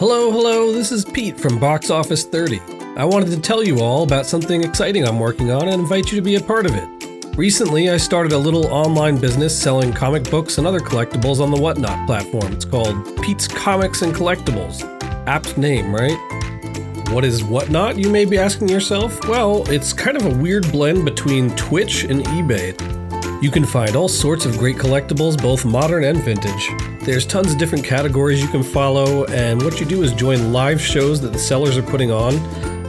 Hello, hello, this is Pete from Box Office 30. I wanted to tell you all about something exciting I'm working on and invite you to be a part of it. Recently, I started a little online business selling comic books and other collectibles on the Whatnot platform. It's called Pete's Comics and Collectibles. Apt name, right? What is Whatnot, you may be asking yourself? Well, it's kind of a weird blend between Twitch and eBay. You can find all sorts of great collectibles, both modern and vintage. There's tons of different categories you can follow, and what you do is join live shows that the sellers are putting on,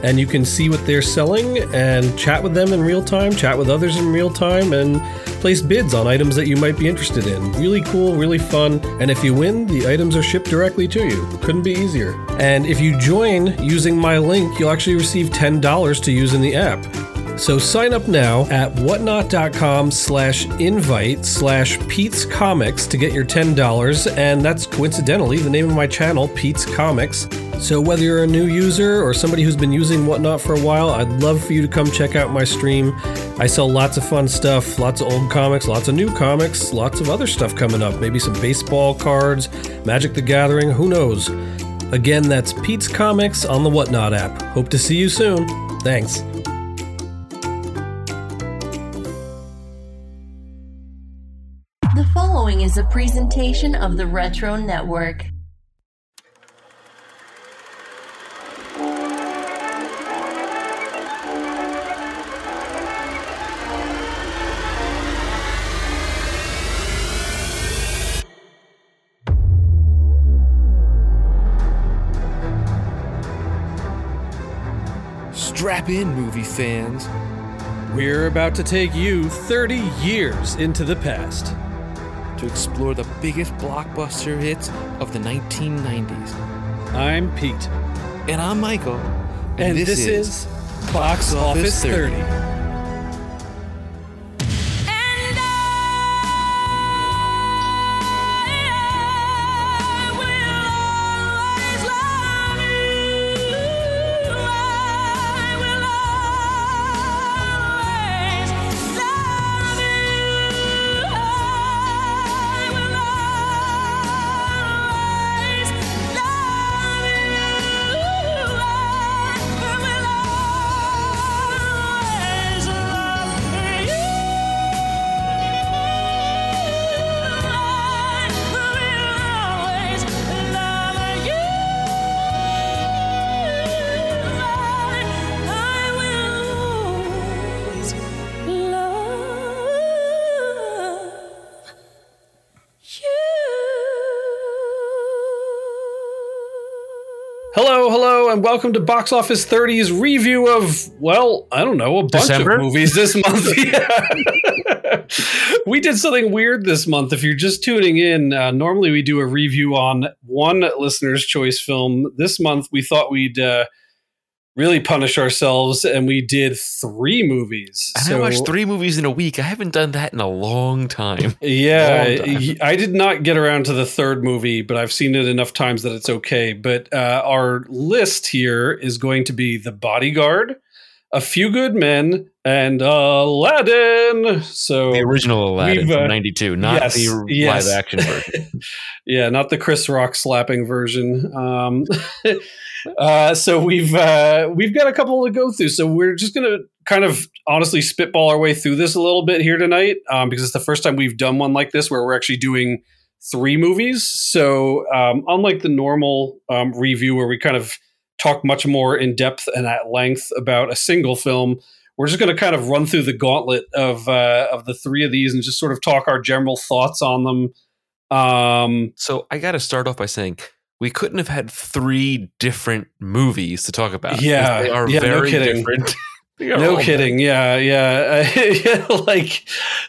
and you can see what they're selling and chat with them in real time, chat with others in real time, and place bids on items that you might be interested in. Really cool, really fun, and if you win, the items are shipped directly to you. Couldn't be easier. And if you join using my link, you'll actually receive $10 to use in the app. So sign up now at whatnot.com slash invite slash Pete's Comics to get your $10. And that's coincidentally the name of my channel, Pete's Comics. So whether you're a new user or somebody who's been using Whatnot for a while, I'd love for you to come check out my stream. I sell lots of fun stuff, lots of old comics, lots of new comics, lots of other stuff coming up. Maybe some baseball cards, Magic the Gathering, who knows? Again, that's Pete's Comics on the Whatnot app. Hope to see you soon. Thanks. Is a presentation of the Retro Network. Strap in, movie fans. We're about to take you 30 years into the past to explore the biggest blockbuster hits of the 1990s. I'm Pete. And I'm Michael. And, and this, this, is Box Office 30. 30. And welcome to Box Office 30's review of, well, I don't know, a bunch December? of movies this month. We did something weird this month. If you're just tuning in, uh, normally we do a review on one listener's choice film. This month we thought we'd uh, really punish ourselves, and we did three movies. And I watched three movies in a week. I haven't done that in a long time. Yeah, Long time. I did not get around to the third movie, but I've seen it enough times that it's okay. But uh, our list here is going to be The Bodyguard, A Few Good Men, and Aladdin. So, The original Aladdin uh, from 92, not yes, the yes. live action version. yeah, not the Chris Rock slapping version. Um, uh, so we've uh, we've got a couple to go through. So we're just gonna kind of honestly spitball our way through this a little bit here tonight um, because it's the first time we've done one like this where we're actually doing three movies. So um, unlike the normal um, review where we kind of talk much more in depth and at length about a single film. We're just going to kind of run through the gauntlet of uh, of the three of these and just sort of talk our general thoughts on them. Um, so I got to start off by saying we couldn't have had three different movies to talk about. Yeah, They are yeah, no very kidding. different. No kidding. Yeah, yeah. yeah. Like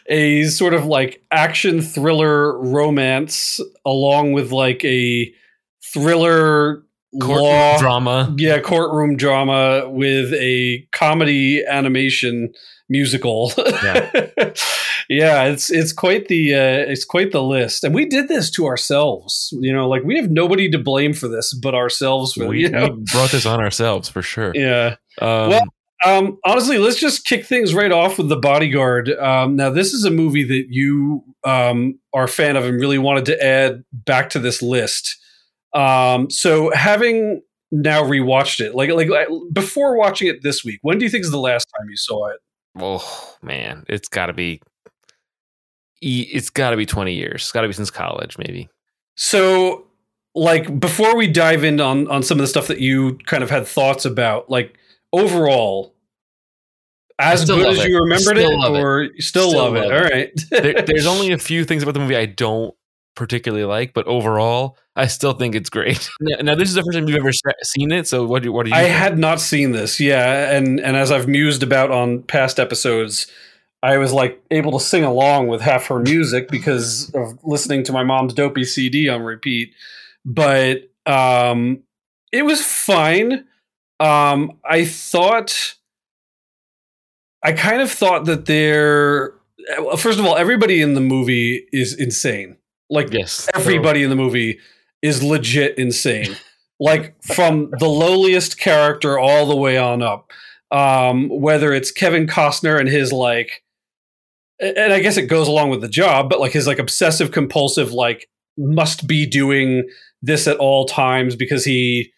a sort of like action thriller romance along with like a thriller Courtroom law drama. Yeah, courtroom drama with a comedy animation musical. Yeah. yeah, it's it's quite the uh, it's quite the list, and we did this to ourselves. You know, like we have nobody to blame for this but ourselves. For We, you know, we brought this on ourselves for sure. yeah. Um, Well, Um, honestly, let's just kick things right off with the Bodyguard. Um, now, this is a movie that you um, are a fan of and really wanted to add back to this list. Um, so having now rewatched it, like like like, before watching it this week, when do you think is the last time you saw it? Oh man, it's got to be. It's got to be twenty years. It's got to be since college, maybe. So, like before we dive in on on some of the stuff that you kind of had thoughts about, like overall, as good as it. you remembered it, it. or you still, Still love it. love All it. right. There, there's only a few things about the movie I don't particularly like, but overall, I still think it's great. Now, now, this is the first time you've ever seen it, so what do what do you? I think? had not seen this, yeah, and and as I've mused about on past episodes, I was like able to sing along with half her music because of listening to my mom's dopey CD on repeat. But um, it was fine. Um, I thought, I kind of thought that there. well, First of all, everybody in the movie is insane. Like yes, everybody in the movie is legit insane. like from the lowliest character all the way on up. Um, whether it's Kevin Costner and his like, and I guess it goes along with the job, but like his like obsessive compulsive like must be doing this at all times because he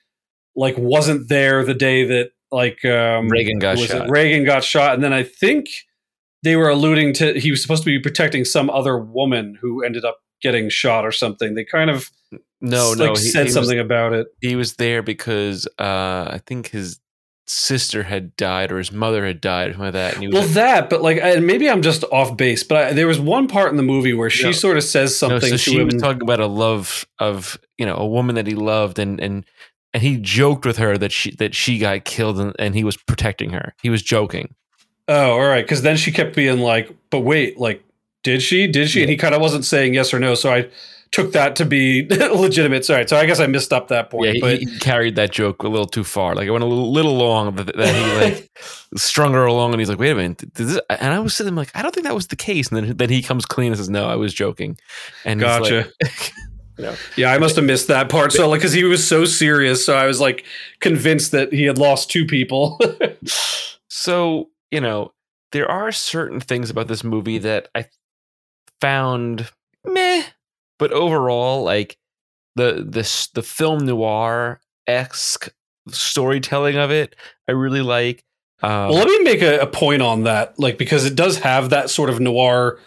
like wasn't there the day that like um, Reagan got was shot. It? Reagan got shot, and then I think they were alluding to he was supposed to be protecting some other woman who ended up getting shot or something. They kind of no, like no, he, said he something Was, about it. he was there because uh, I think his sister had died or his mother had died, or something like that. And he was Well, that, but like, and maybe I'm just off base, but I, there was one part in the movie where she No. sort of says no, something so to she him. was talking about a love of you know a woman that he loved, and and and he joked with her that she that she got killed, and, and he was protecting her. He was joking. oh, all right, because then she kept being like, "But wait, like, did she? Did she?" And he kind of wasn't saying yes or no, so I took that to be legitimate. Sorry, so I guess I missed up that point. Yeah, he, but he carried that joke a little too far. Like it went a little, little long that, that he like strung her along, and he's like, "Wait a minute," did this? and I was sitting there like, "I don't think that was the case." And then then he comes clean and says, "No, I was joking." And Gotcha. yeah, I must have missed that part. So like, because he was so serious, so I was like convinced that he had lost two people. So, you know, there are certain things about this movie that I found meh, but overall, like the the the film noir esque storytelling of it, I really like. Um, well, let me make a, a point on that, like because it does have that sort of noir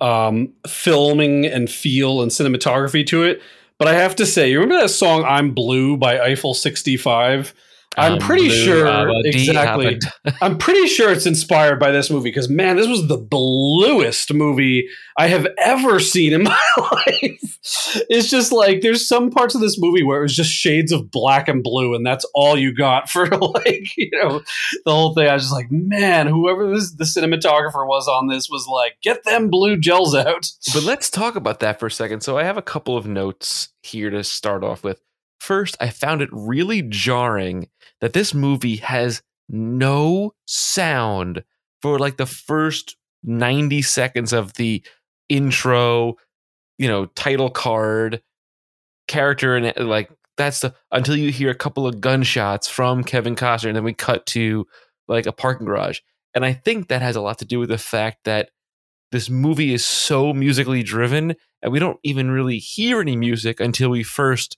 um, filming and feel and cinematography to it. But I have to say, you remember that song "I'm Blue" by Eiffel 65? I'm um, pretty sure Abba exactly. I'm pretty sure it's inspired by this movie because man, this was the bluest movie I have ever seen in my life. It's just like there's some parts of this movie where it was just shades of black and blue, and that's all you got for like you know the whole thing. I was just like, man, whoever this, the cinematographer was on this was like, get them blue gels out. But let's talk about that for a second. So I have a couple of notes here to start off with. First, I found it really jarring that this movie has no sound for like the first 90 seconds of the intro, you know, title card, character, and uh, like that's the until you hear a couple of gunshots from Kevin Costner, and then we cut to like a parking garage. And I think that has a lot to do with the fact that this movie is so musically driven and we don't even really hear any music until we first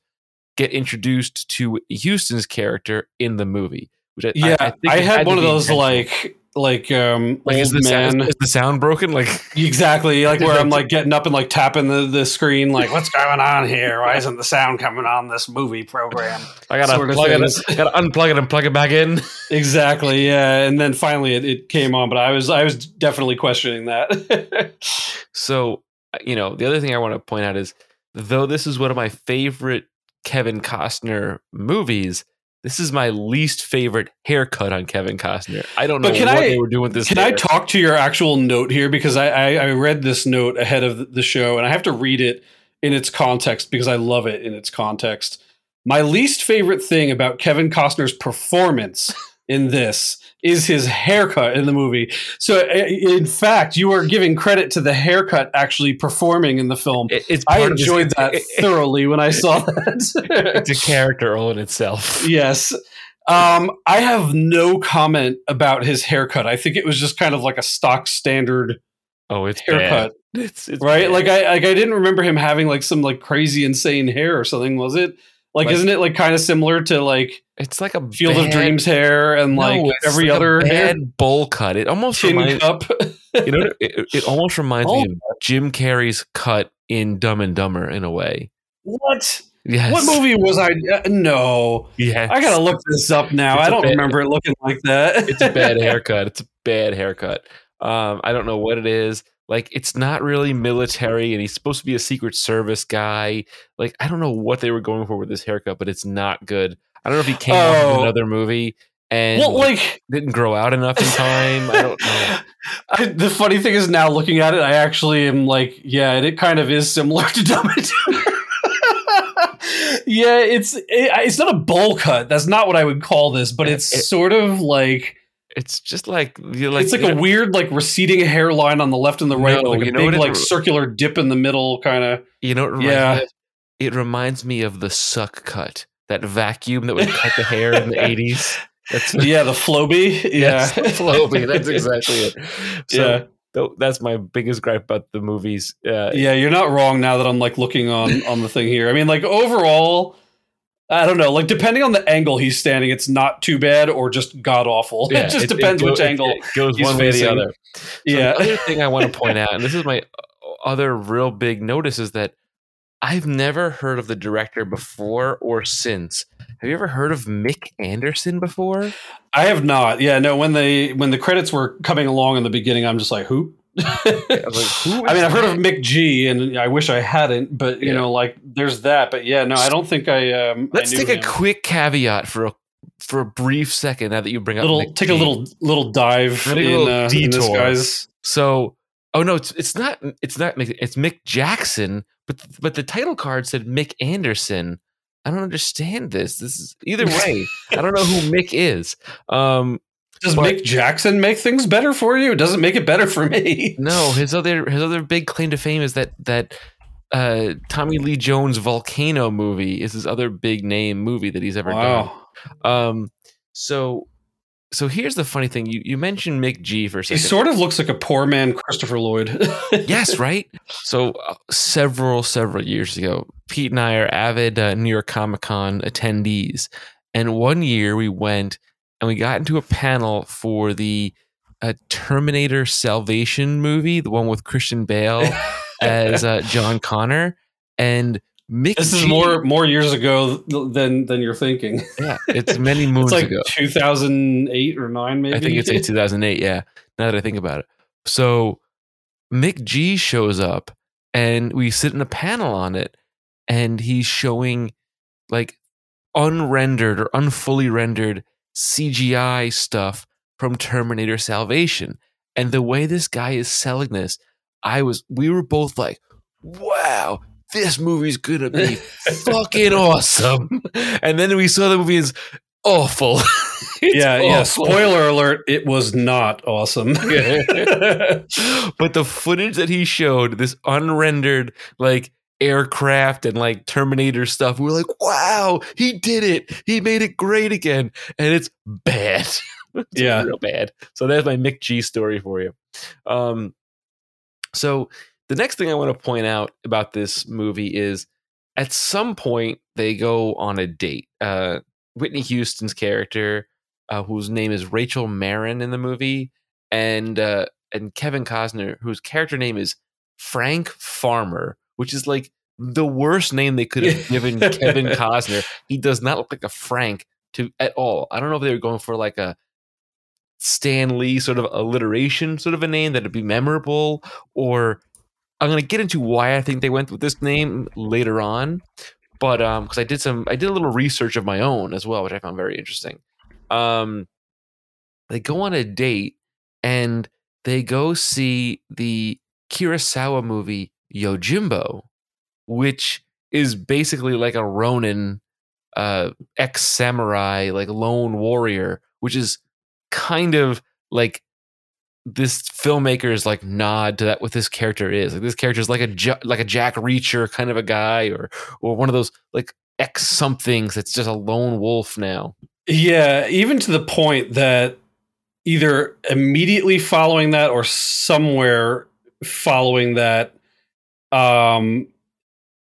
get introduced to Houston's character in the movie. Which I, Yeah, I, I, think it had to one of those like like um like is old the, man. sound, is the sound broken? Like Exactly, like where I'm like getting up and like tapping the, the screen, like what's going on here? Why isn't the sound coming on this movie program? I gotta Sort of plug it, things. I gotta unplug it and plug it back in. Exactly, yeah. And then finally it, it came on, but I was I was definitely questioning that. So, you know, the other thing I want to point out is though this is one of my favorite Kevin Costner movies, this is my least favorite haircut on Kevin Costner. I don't know can what I- they were doing with this. Can I talk to your actual note here because I, I I read this note ahead of the show and I have to read it in its context because I love it in its context. My least favorite thing about Kevin Costner's performance in this is his haircut in the movie. So, in fact, you are giving credit to the haircut actually performing in the film. It- it's I part of this- enjoyed that it- it- thoroughly when I saw that. it's a character all in itself. yes. Um, I have no comment about his haircut. I think it was just kind of like a stock standard Oh, it's haircut, bad. It's, it's right? bad. Like I like I didn't remember him having like some like crazy insane hair or something. Was it? Like, Like- isn't it like kind of similar to like It's like a Field of Dreams hair and like it's every like other hair? bad bowl cut. It almost tin reminds cup? you know it, it, almost reminds Oh. me of Jim Carrey's cut in Dumb and Dumber in a way. what? Yes. What movie was I? Uh, no, Yes. I gotta look this up now. It's I don't bad- remember it looking like that. it's a bad haircut. It's a bad haircut. Um, I don't know what it is. Like, it's not really military, and he's supposed to be a Secret Service guy. Like, I don't know what they were going for with this haircut, but it's not good. I don't know if he came out Oh. with another movie and well, like didn't grow out enough in time. I don't know. I, the funny thing is now looking at it, I actually am like, yeah, and it kind of is similar to Dumb and Dumber. yeah, it's it, it's not a bowl cut. That's not what I would call this, but it's It- sort of like It's just like like it's like a know- weird like receding hairline on the left and the right, No, like a big it- like circular dip in the middle, kind of. You know what it reminds Yeah. me of? It reminds me of the suck cut, that vacuum that would cut the hair in the eighties. That's Yeah, the Flowbee. Yeah, Flowbee. That's exactly it. So yeah, that's my biggest gripe about the movies. Uh, yeah. You're not wrong now that I'm like looking on on the thing here. I mean, like overall. I don't know. Like depending on the angle he's standing, it's not too bad or just god awful. yeah, it just depends go- which angle. It goes he's one way or the other. So yeah. The other thing I want to point out, and this is my other real big notice, is that I've never heard of the director before or since. Have you ever heard of Mick Anderson before? I have not. Yeah, no. When they when the credits were coming along in the beginning, I'm just like, who? I like, who I mean, I've heard of? McG, and I wish I hadn't, but you Yeah. know, like there's that. But yeah, no, I don't think I. Um, Let's knew take a quick caveat for a for a brief second. Now that you bring up little take G. a little little dive in, little uh, in this guy's. So, oh no, it's it's not it's not Mick, it's Mick Jackson, but but the title card said Mick Anderson. I don't understand this. This is either way. I don't know who Mick is. Um, Does But- Mick Jackson make things better for you? It doesn't make it better for me. no, his other his other big claim to fame is that that uh, Tommy Lee Jones Volcano movie is his other big name movie that he's ever done. Wow. Um, so so here's the funny thing. You you mentioned McG for a He sort of looks like a poor man Christopher Lloyd. yes, right. So uh, several several years ago, Pete and I are avid uh, New York Comic Con attendees, and one year we went and we got into a panel for the uh, Terminator Salvation movie, the one with Christian Bale as uh, John Connor, and Mick. This is more more years ago than than you're thinking. yeah, it's many moons It's like ago. 2008 or nine, maybe. I think it's like 2008. Yeah. Now that I think about it. So McG shows up and we sit in a panel on it and he's showing like unrendered or unfully rendered CGI stuff from Terminator Salvation. And the way this guy is selling this, I was, we were both like, wow, this movie's gonna be fucking awesome. And then we saw the movie is awful. Yeah, yeah. Spoiler alert: it was not awesome. but the footage that he showed, this unrendered like aircraft and like Terminator stuff, we were like, wow, he did it. He made it great again. And it's bad. It's Yeah. real bad. So that's my McG story for you. Um, so the next thing I want to point out about this movie is at some point they go on a date. Uh, Whitney Houston's character, uh, whose name is Rachel Marron in the movie, and uh, and Kevin Costner, whose character name is Frank Farmer, which is like the worst name they could have given Kevin Costner. He does not look like a Frank to at all. I don't know if they were going for like a Stan Lee sort of alliteration, sort of a name that'd be memorable, or I'm gonna get into why I think they went with this name later on. But um, because I did some, I did a little research of my own as well, which I found very interesting. Um, they go on a date and they go see the Kurosawa movie Yojimbo, which is basically like a Ronin, uh, ex samurai, like lone warrior, which is kind of like this filmmaker's like nod to that what this character is. Like this character is like a like a Jack Reacher kind of a guy, or or one of those like ex somethings that's just a lone wolf now. Yeah, even to the point that either immediately following that or somewhere following that, um,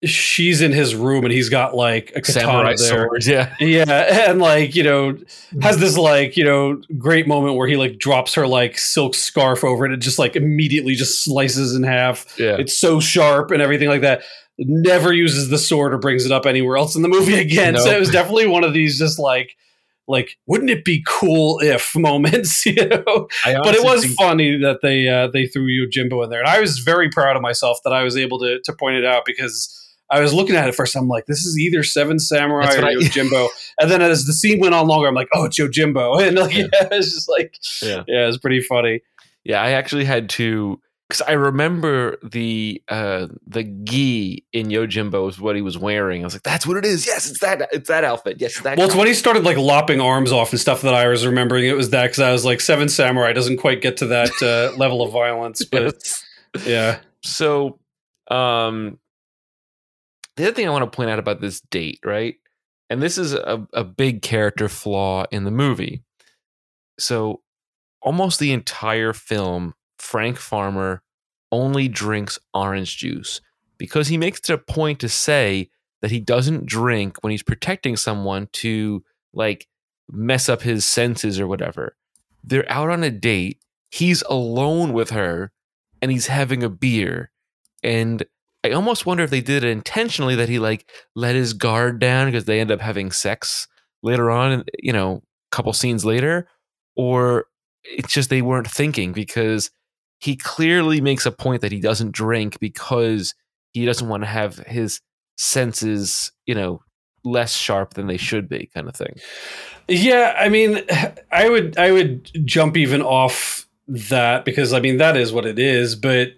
she's in his room and he's got like a katana Samurai there. swords. Yeah. Yeah, and like you know, has this like you know great moment where he like drops her like silk scarf over it and it just like immediately just slices in half. Yeah. It's so sharp and everything like that. Never uses the sword or brings it up anywhere else in the movie again. So it was definitely one of these just like like wouldn't it be cool if moments, you know? But it was funny that they uh, they threw Yojimbo in there, and I was very proud of myself that I was able to to point it out because I was looking at it first. I'm like, this is either Seven Samurai or I- Yojimbo, and then as the scene went on longer, I'm like, oh, it's Yojimbo, and like, yeah, it's just like, Yeah. yeah, it's pretty funny. Yeah, I actually had to because I remember the uh the gi in Yojimbo was what he was wearing. I was like, that's what it is. Yes, it's that. It's that outfit. Yes, it's that. Well, it's when he started like lopping arms off and stuff that I was remembering. It was that because I was like, Seven Samurai doesn't quite get to that uh, level of violence, but Yes. yeah, So, um, the other thing I want to point out about this date, right? And this is a, a big character flaw in the movie. So, almost the entire film, Frank Farmer only drinks orange juice because he makes it a point to say that he doesn't drink when he's protecting someone to like mess up his senses or whatever. They're out on a date. He's alone with her and he's having a beer. And I almost wonder if they did it intentionally that he like let his guard down because they end up having sex later on, you know, a couple scenes later, or it's just they weren't thinking because he clearly makes a point that he doesn't drink because he doesn't want to have his senses, you know, less sharp than they should be, kind of thing. Yeah, I mean, I would I would jump even off that because I mean that is what it is, but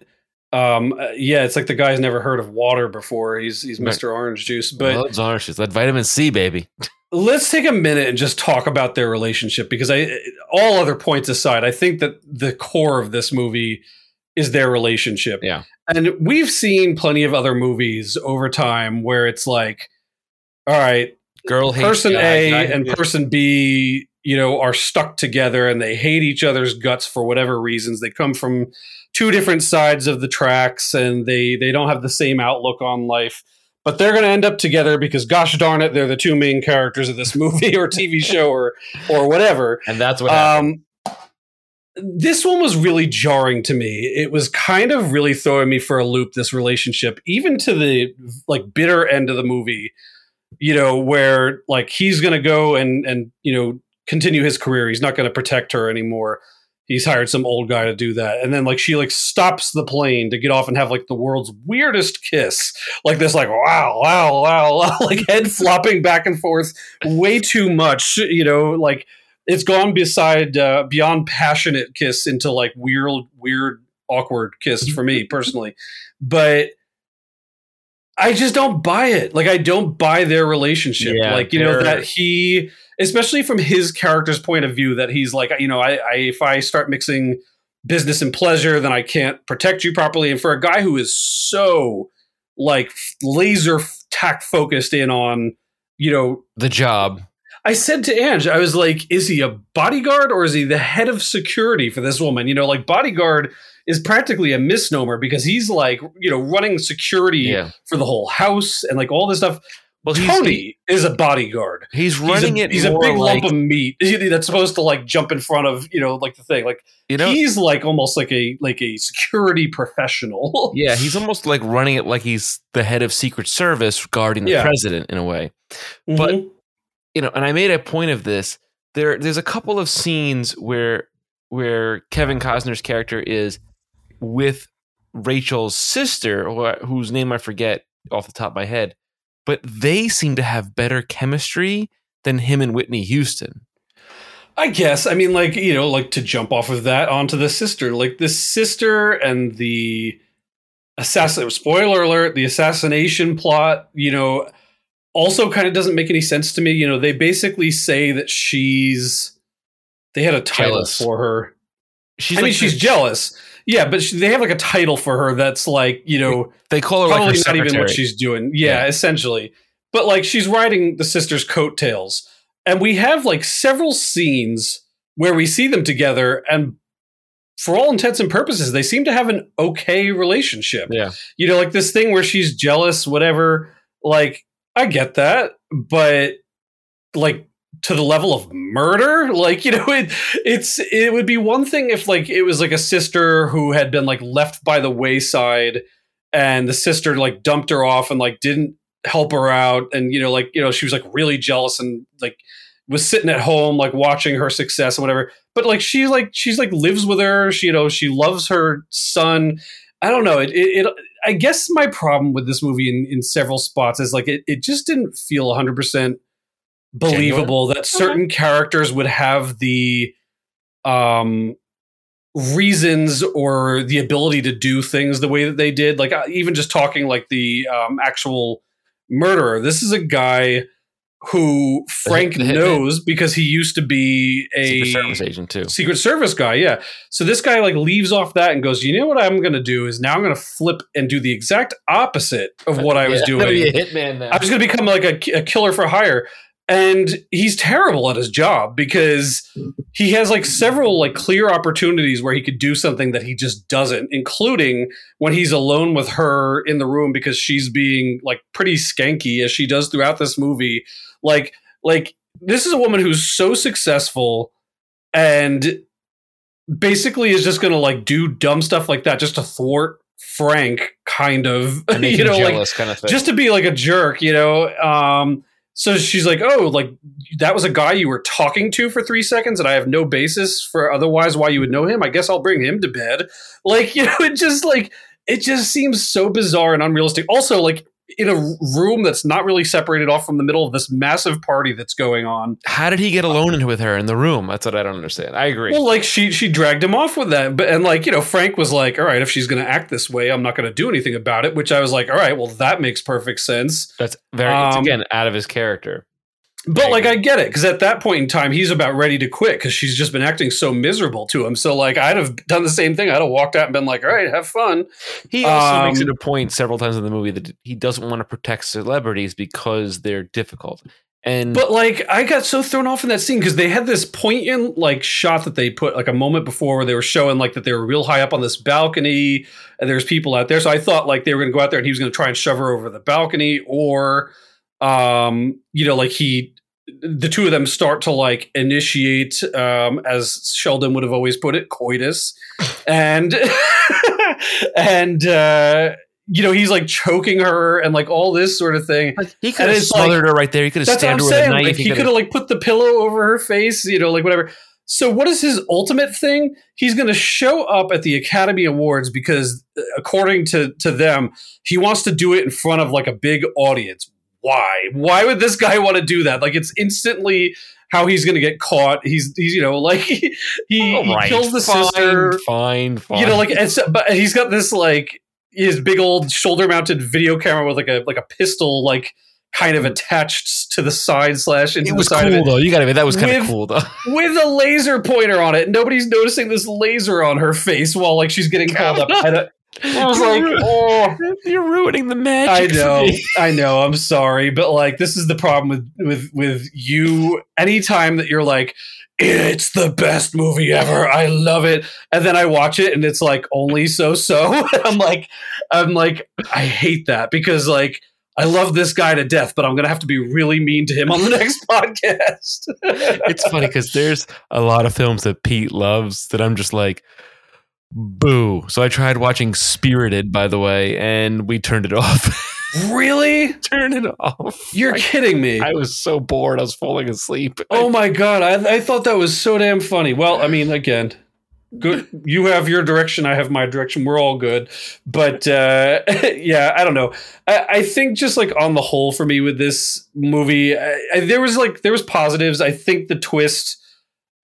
um uh, yeah, it's like the guy's never heard of water before. He's he's Right. Mr. Orange Juice, but well, it's orange juice, that vitamin C, baby. let's take a minute and just talk about their relationship because I all other points aside, I think that the core of this movie is their relationship. Yeah. And we've seen plenty of other movies over time where it's like all right, Girl hates person guy, A and person B, you know, are stuck together and they hate each other's guts for whatever reasons. They come from two different sides of the tracks and they they don't have the same outlook on life. But they're going to end up together because, gosh darn it, they're the two main characters of this movie or TV show or or whatever. and that's what happened. Um, this one was really jarring to me. It was kind of really throwing me for a loop. This relationship, even to the like bitter end of the movie, you know, where like he's going to go and and you know continue his career. He's not going to protect her anymore. He's hired some old guy to do that, and then like she like stops the plane to get off and have like the world's weirdest kiss, like this, like wow, wow, wow, wow, like head flopping back and forth, way too much, you know, like it's gone beside uh, beyond passionate kiss into like weird weird awkward kiss for me personally. But i just don't buy it. Like i don't buy their relationship. Yeah, like you know that he especially from his character's point of view that he's like you know I, I if i start mixing business and pleasure then i can't protect you properly and for a guy who is so like laser tack focused in on you know the job. I said to Ange, I was like, is he a bodyguard or is he the head of security for this woman? You know, like bodyguard is practically a misnomer because he's like, you know, running security Yeah. for the whole house and like all this stuff. Well, he's, Tony is a bodyguard. he's He's running a, it. He's a big like, lump of meat that's supposed to like jump in front of, you know, like the thing. Like you know. he's like almost like a like a security professional. yeah, he's almost like running it like he's the head of Secret Service guarding the Yeah. president in a way. But- Mhm. you know, and I made a point of this. There, there's a couple of scenes where where Kevin Costner's character is with Rachel's sister, whose name I forget off the top of my head, but they seem to have better chemistry than him and Whitney Houston. I guess. I mean, like, you know, like to jump off of that onto the sister. Like the sister and the assassin spoiler alert, the assassination plot, you know, also kind of doesn't make any sense to me. You know, they basically say that she's they had a title Jealous. for her. She's I mean, she's jealous. Yeah, but she, they have like a title for her that's like, you know, They call her probably like her not even what she's doing. Yeah, Yeah. essentially. But like she's riding the sister's coattails. And we have like several scenes where we see them together and for all intents and purposes, they seem to have an okay relationship. Yeah. You know, like this thing where she's jealous, whatever. Like, I get that, but like to the level of murder, like you know, it it's it would be one thing if like it was like a sister who had been like left by the wayside, and the sister like dumped her off and like didn't help her out, and you know, like you know, she was like really jealous and like was sitting at home like watching her success and whatever. But like she like she's like lives with her. She you know she loves her son. I don't know. It it, it i guess my problem with this movie in, in several spots is like it, it just didn't feel 100% believable that certain characters would have the um reasons or the ability to do things the way that they did like uh, even just talking like the um actual murderer this is a guy who Frank the hitman? knows because he used to be a Secret Service agent too. Secret Service guy, yeah. So this guy like leaves off that and goes, you know what I'm going to do is now I'm going to flip and do the exact opposite of what I was Yeah, doing. gonna be a hitman now. I was going to become like a, a killer for hire. And he's terrible at his job because he has like several like clear opportunities where he could do something that he just doesn't, including when he's alone with her in the room because she's being like pretty skanky as she does throughout this movie. Like, like this is a woman who's so successful and basically is just going to like do dumb stuff like that just to thwart Frank, kind of. You know, like kind of thing. just to be like a jerk, you know. Um, so she's like, "Oh, like that was a guy you were talking to for three seconds, and I have no basis for otherwise why you would know him. I guess I'll bring him to bed." Like, you know, it just like it just seems so bizarre and unrealistic. Also, like in a room that's not really separated off from the middle of this massive party that's going on. How did he get alone in with her in the room? That's what I don't understand. I agree. Well, like she she dragged him off with that, but and like you know Frank was like, "All right, if she's going to act this way, I'm not going to do anything about it." Which I was like, "All right, well that makes perfect sense." That's very it's Um, again out of his character. But like. I get it because at that point in time he's about ready to quit because she's just been acting so miserable to him. So like I'd have done the same thing. I'd have walked out and been like, "All right, have fun." He also makes um, it a point several times in the movie that he doesn't want to protect celebrities because they're difficult. And But like I got so thrown off in that scene because they had this poignant like shot that they put like a moment before where they were showing like that they were real high up on this balcony and there's people out there. So I thought like they were going to go out there and he was going to try and shove her over the balcony or um you know like he the two of them start to like initiate um as Sheldon would have always put it coitus and and uh you know he's like choking her and like all this sort of thing he could have it's like- smothered her right there. He could have that's what I'm stabbed her with a saying. knife. Like, he could have like put the pillow over her face, you know, like whatever. So what is his ultimate thing? He's going to show up at the Academy Awards because, according to to them, he wants to do it in front of like a big audience. Why? Why would this guy want to do that? Like it's instantly how he's going to get caught. He's he's you know like he he, right, kills the fine, sister Fine, fine. you know, like, it's, but he's got this like his big old shoulder-mounted video camera with like a like a pistol, like kind of attached to the side slash into it the was side cool though. You got to admit that was kind of cool though. with a laser pointer on it. Nobody's noticing this laser on her face while like she's getting called up. And I, I was like, oh, You're ruining the I magic. for know. I know. I'm sorry, but like this is the problem with with with you. Anytime that you're like, it's the best movie ever. I love it, and then I watch it and it's like only so so. I'm like, I'm like, I hate that because like. I love this guy to death, but I'm gonna have to be really mean to him on the next podcast. It's funny because there's a lot of films that Pete loves that I'm just like, boo. So I tried watching Spirited, by the way, and we turned it off. really? Turn it off. You're I, kidding me. I was so bored. I was falling asleep. Oh my god, I, I thought that was so damn funny. Well, I mean, again, good. You have your direction, I have my direction. We're all good, but uh, yeah, I don't know. I, I think just like on the whole, for me with this movie, I, I, there was like there was positives. I think the twist.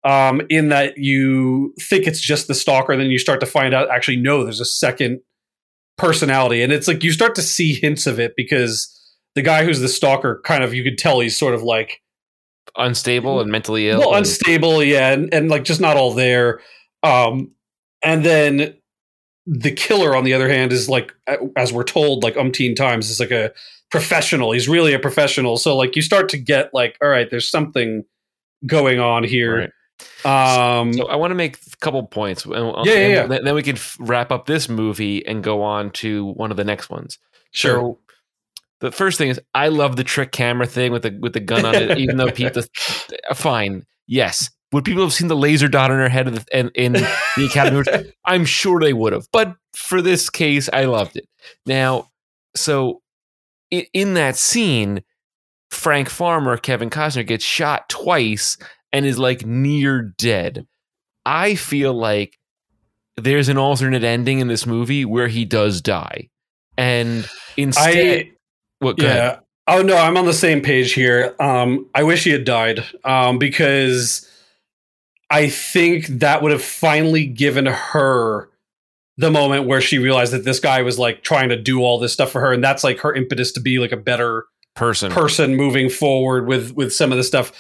Um, in that you think it's just the stalker, then you start to find out actually no, there's a second personality, and it's like you start to see hints of it because the guy who's the stalker, kind of, you could tell he's sort of like Unstable and mentally ill. well unstable yeah and, and like just not all there um and then the killer on the other hand is like as we're told like umpteen times is like a professional he's really a professional so like you start to get like all right there's something going on here Right. Um, So I want to make a couple points. and- Yeah, yeah, yeah. Then we can f- wrap up this movie and go on to one of the next ones. sure. So the first thing is I love the trick camera thing with the with the gun on it, even though Pete fine. Yes. Would people have seen the laser dot on her head in the, in, in the Academy I'm sure they would have. But for this case, I loved it. Now, so in, in that scene, Frank Farmer, Kevin Costner, gets shot twice and is like near dead. I feel like there's an alternate ending in this movie where he does die. And instead, I what, go ahead. yeah. Oh no, I'm on the same page here. Um, I wish he had died um, because I think that would have finally given her the moment where she realized that this guy was like trying to do all this stuff for her, and that's like her impetus to be like a better person. person moving forward with with some of the stuff.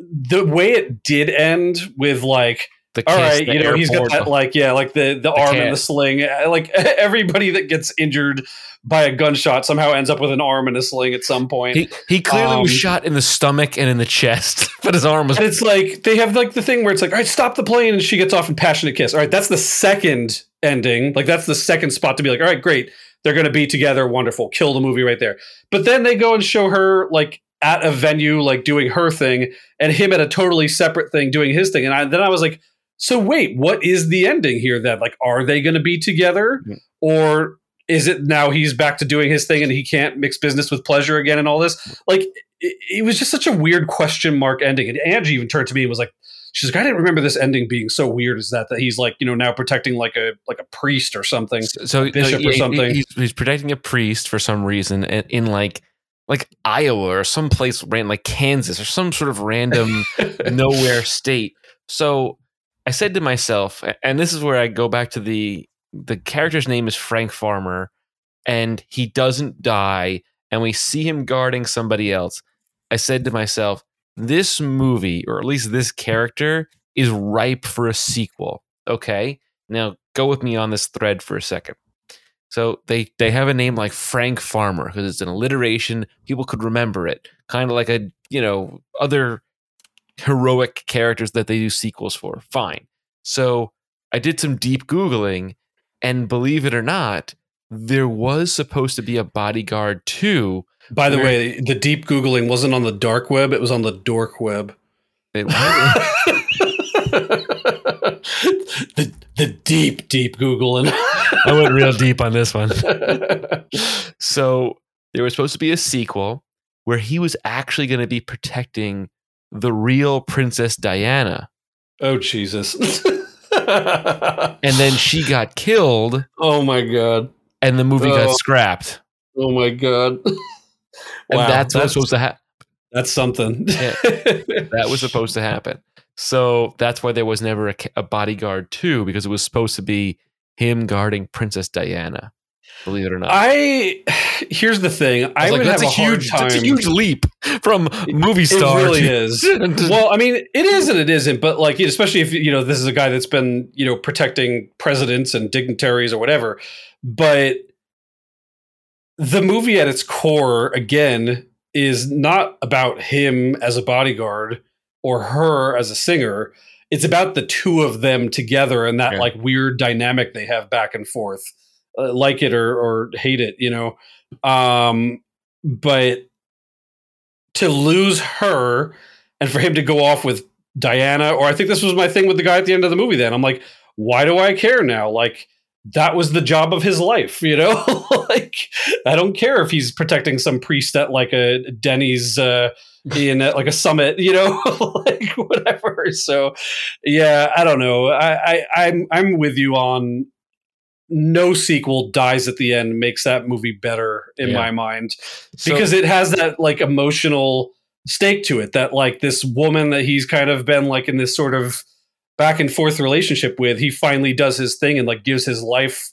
The way it did end with like the all kiss, right, the you know, he's got that like yeah, like the the, arm and the sling. Uh, Like everybody that gets injured by a gunshot somehow ends up with an arm and a sling at some point. He he clearly was Um, shot in the stomach and in the chest, but his arm was and it's like they have like the thing where it's like, all right, stop the plane, and she gets off in passionate kiss. All right, that's the second ending. Like that's the second spot to be like, all right, great, they're going to be together, wonderful, kill the movie right there. But then they go and show her like at a venue, like doing her thing, and him at a totally separate thing doing his thing. And I, then I was like, so wait, what is the ending here? Then like, are they going to be together, or is it now he's back to doing his thing and he can't mix business with pleasure again and all this? Like, it, it was just such a weird question mark ending. And Angie even turned to me and was like, she's like, I didn't remember this ending being so weird as that, that he's like, you know, now protecting like a, like a priest or something. so bishop no, or he- something. He's, he's protecting a priest for some reason in, in like like Iowa or some place ran like Kansas or some sort of random nowhere state. So I said to myself, and this is where I go back to the the character's name is Frank Farmer, and he doesn't die, and we see him guarding somebody else. I said to myself, this movie, or at least this character, is ripe for a sequel. Okay, now go with me on this thread for a second. So they they have a name like Frank Farmer because it's an alliteration. People could remember it, kind of like a you know other heroic characters that they do sequels for. Fine. So I did some deep googling, and believe it or not, there was supposed to be a Bodyguard two. By the Where- way, the deep Googling wasn't on the dark web, it was on the dork web. It- the, the deep, deep Googling. I went real deep on this one. So there was supposed to be a sequel where he was actually going to be protecting the real Princess Diana. oh, Jesus. And then she got killed oh, my God. and the movie Oh. got scrapped. Oh, my God. And Wow, that's what was supposed to happen. That's something. Yeah. That was supposed to happen. So that's why there was never a, a bodyguard two because it was supposed to be him guarding Princess Diana. Believe it or not. I here's the thing. I, was like, would that's have a a, huge, time. that's a huge leap from movie star. It really is. well, I mean, it is and it isn't, but like, especially if you know this is a guy that's been you know protecting presidents and dignitaries or whatever. But the movie at its core, again, is not about him as a bodyguard or her as a singer. It's about the two of them together and that Yeah. like weird dynamic they have back and forth, uh, like it or or hate it, you know. Um, but to lose her and for him to go off with Diana, or I think this was my thing with the guy at the end of the movie. Then I'm like, why do I care now? Like that was the job of his life, you know. like I don't care if he's protecting some priest at like a Denny's uh, in uh, like a summit, you know, like whatever. So yeah, I don't know. I, I I'm I'm with you on. No sequel dies at the end makes that movie better in Yeah. my mind So- because it has that like emotional stake to it that like this woman that he's kind of been like in this sort of back and forth relationship with he finally does his thing and like gives his life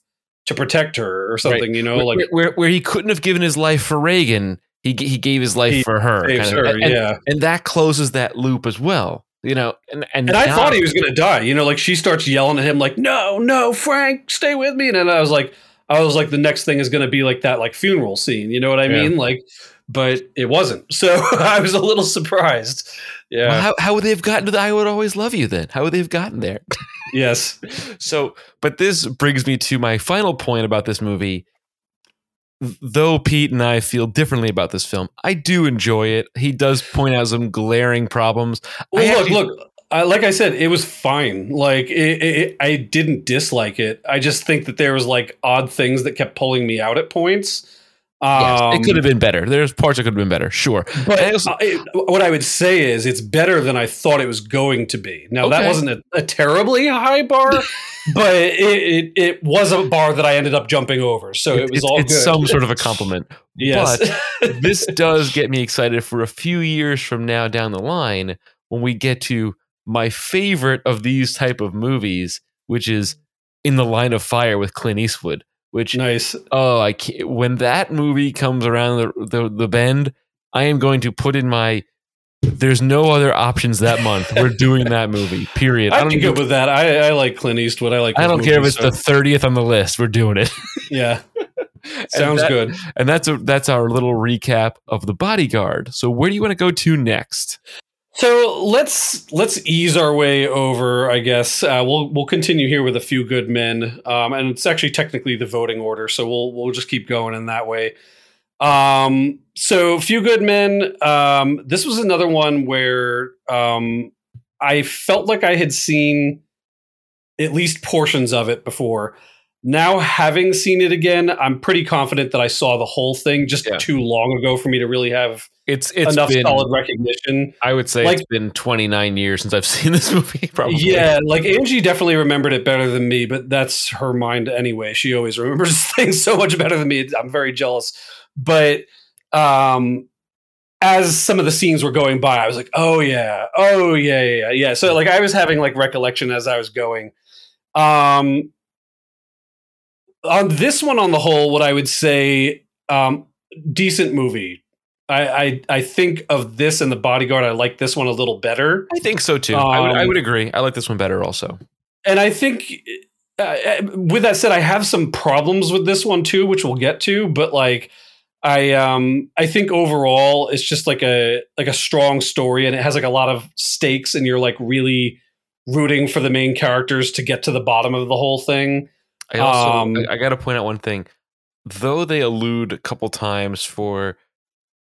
to protect her or something you know where, like where, where he couldn't have given his life for Reagan, he g- he gave his life He for her, kind of. her, and, and- yeah and that closes that loop as well. You know, and and, and i thought he was gonna die you know like she starts yelling at him like no no frank stay with me and then i was like i was like the next thing is gonna be like that like funeral scene you know what i Yeah. mean like but it wasn't. So I was a little surprised. Yeah. Well, how, how would they have gotten to the I would always love you then? How would they have gotten there? yes. So, but this brings me to my final point about this movie. Though Pete and I feel differently about this film, I do enjoy it. He does point out some glaring problems. I Well, actually- look, look. Uh, like I said, it was fine. Like it, it, I didn't dislike it. I just think that there was like odd things that kept pulling me out at points. Yes, Um, it could have been better. There's parts that could have been better, sure. But I also- uh, it- what I would say is it's better than I thought it was going to be. Now that wasn't a, a terribly high bar, but it, it it was a bar that I ended up jumping over. So it, was it's, all it's good. some sort of a compliment. yes. this does get me excited for a few years from now down the line when we get to my favorite of these type of movies, which is In the Line of Fire with Clint Eastwood. Which nice. oh, I can't, when that movie comes around the, the the bend, I am going to put in my. There's no other options that month. We're doing that movie. Period. I I'd don't. good with that. I, I like Clint Eastwood. I like. I don't care if movies, it's the thirtieth on the list. We're doing it. yeah. Sounds that- good. And that's a, that's our little recap of the bodyguard. So where do you want to go to next? So let's let's ease our way over. I guess uh, we'll we'll continue here with a few good men, um, and it's actually technically the voting order, so we'll we'll just keep going in that way. Um, so few good men. Um, this was another one where um, I felt like I had seen at least portions of it before. Now, having seen it again, I'm pretty confident that I saw the whole thing just Yeah. too long ago for me to really have It's it's enough been solid recognition. I would say like- it's been 29 years since I've seen this movie. Probably. Yeah, like Angie definitely remembered it better than me, but that's her mind anyway. She always remembers things so much better than me. I'm very jealous. But um as some of the scenes were going by, I was like, "Oh yeah. Oh yeah, yeah, yeah." yeah. So like I was having like recollection as I was going. Um on this one on the whole, what I would say um decent movie. I, I I think of this and the bodyguard. I like this one a little better. I think so too. I, would, I Um, would agree. I like this one better also. and I think uh, uh, with that said, I have some problems with this one too, which we'll get to. But like, I um I think overall it's just like a like a strong story, and it has like a lot of stakes, and you're like really rooting for the main characters to get to the bottom of the whole thing. I also um, I, I got to point out one thing. Though they allude a couple times for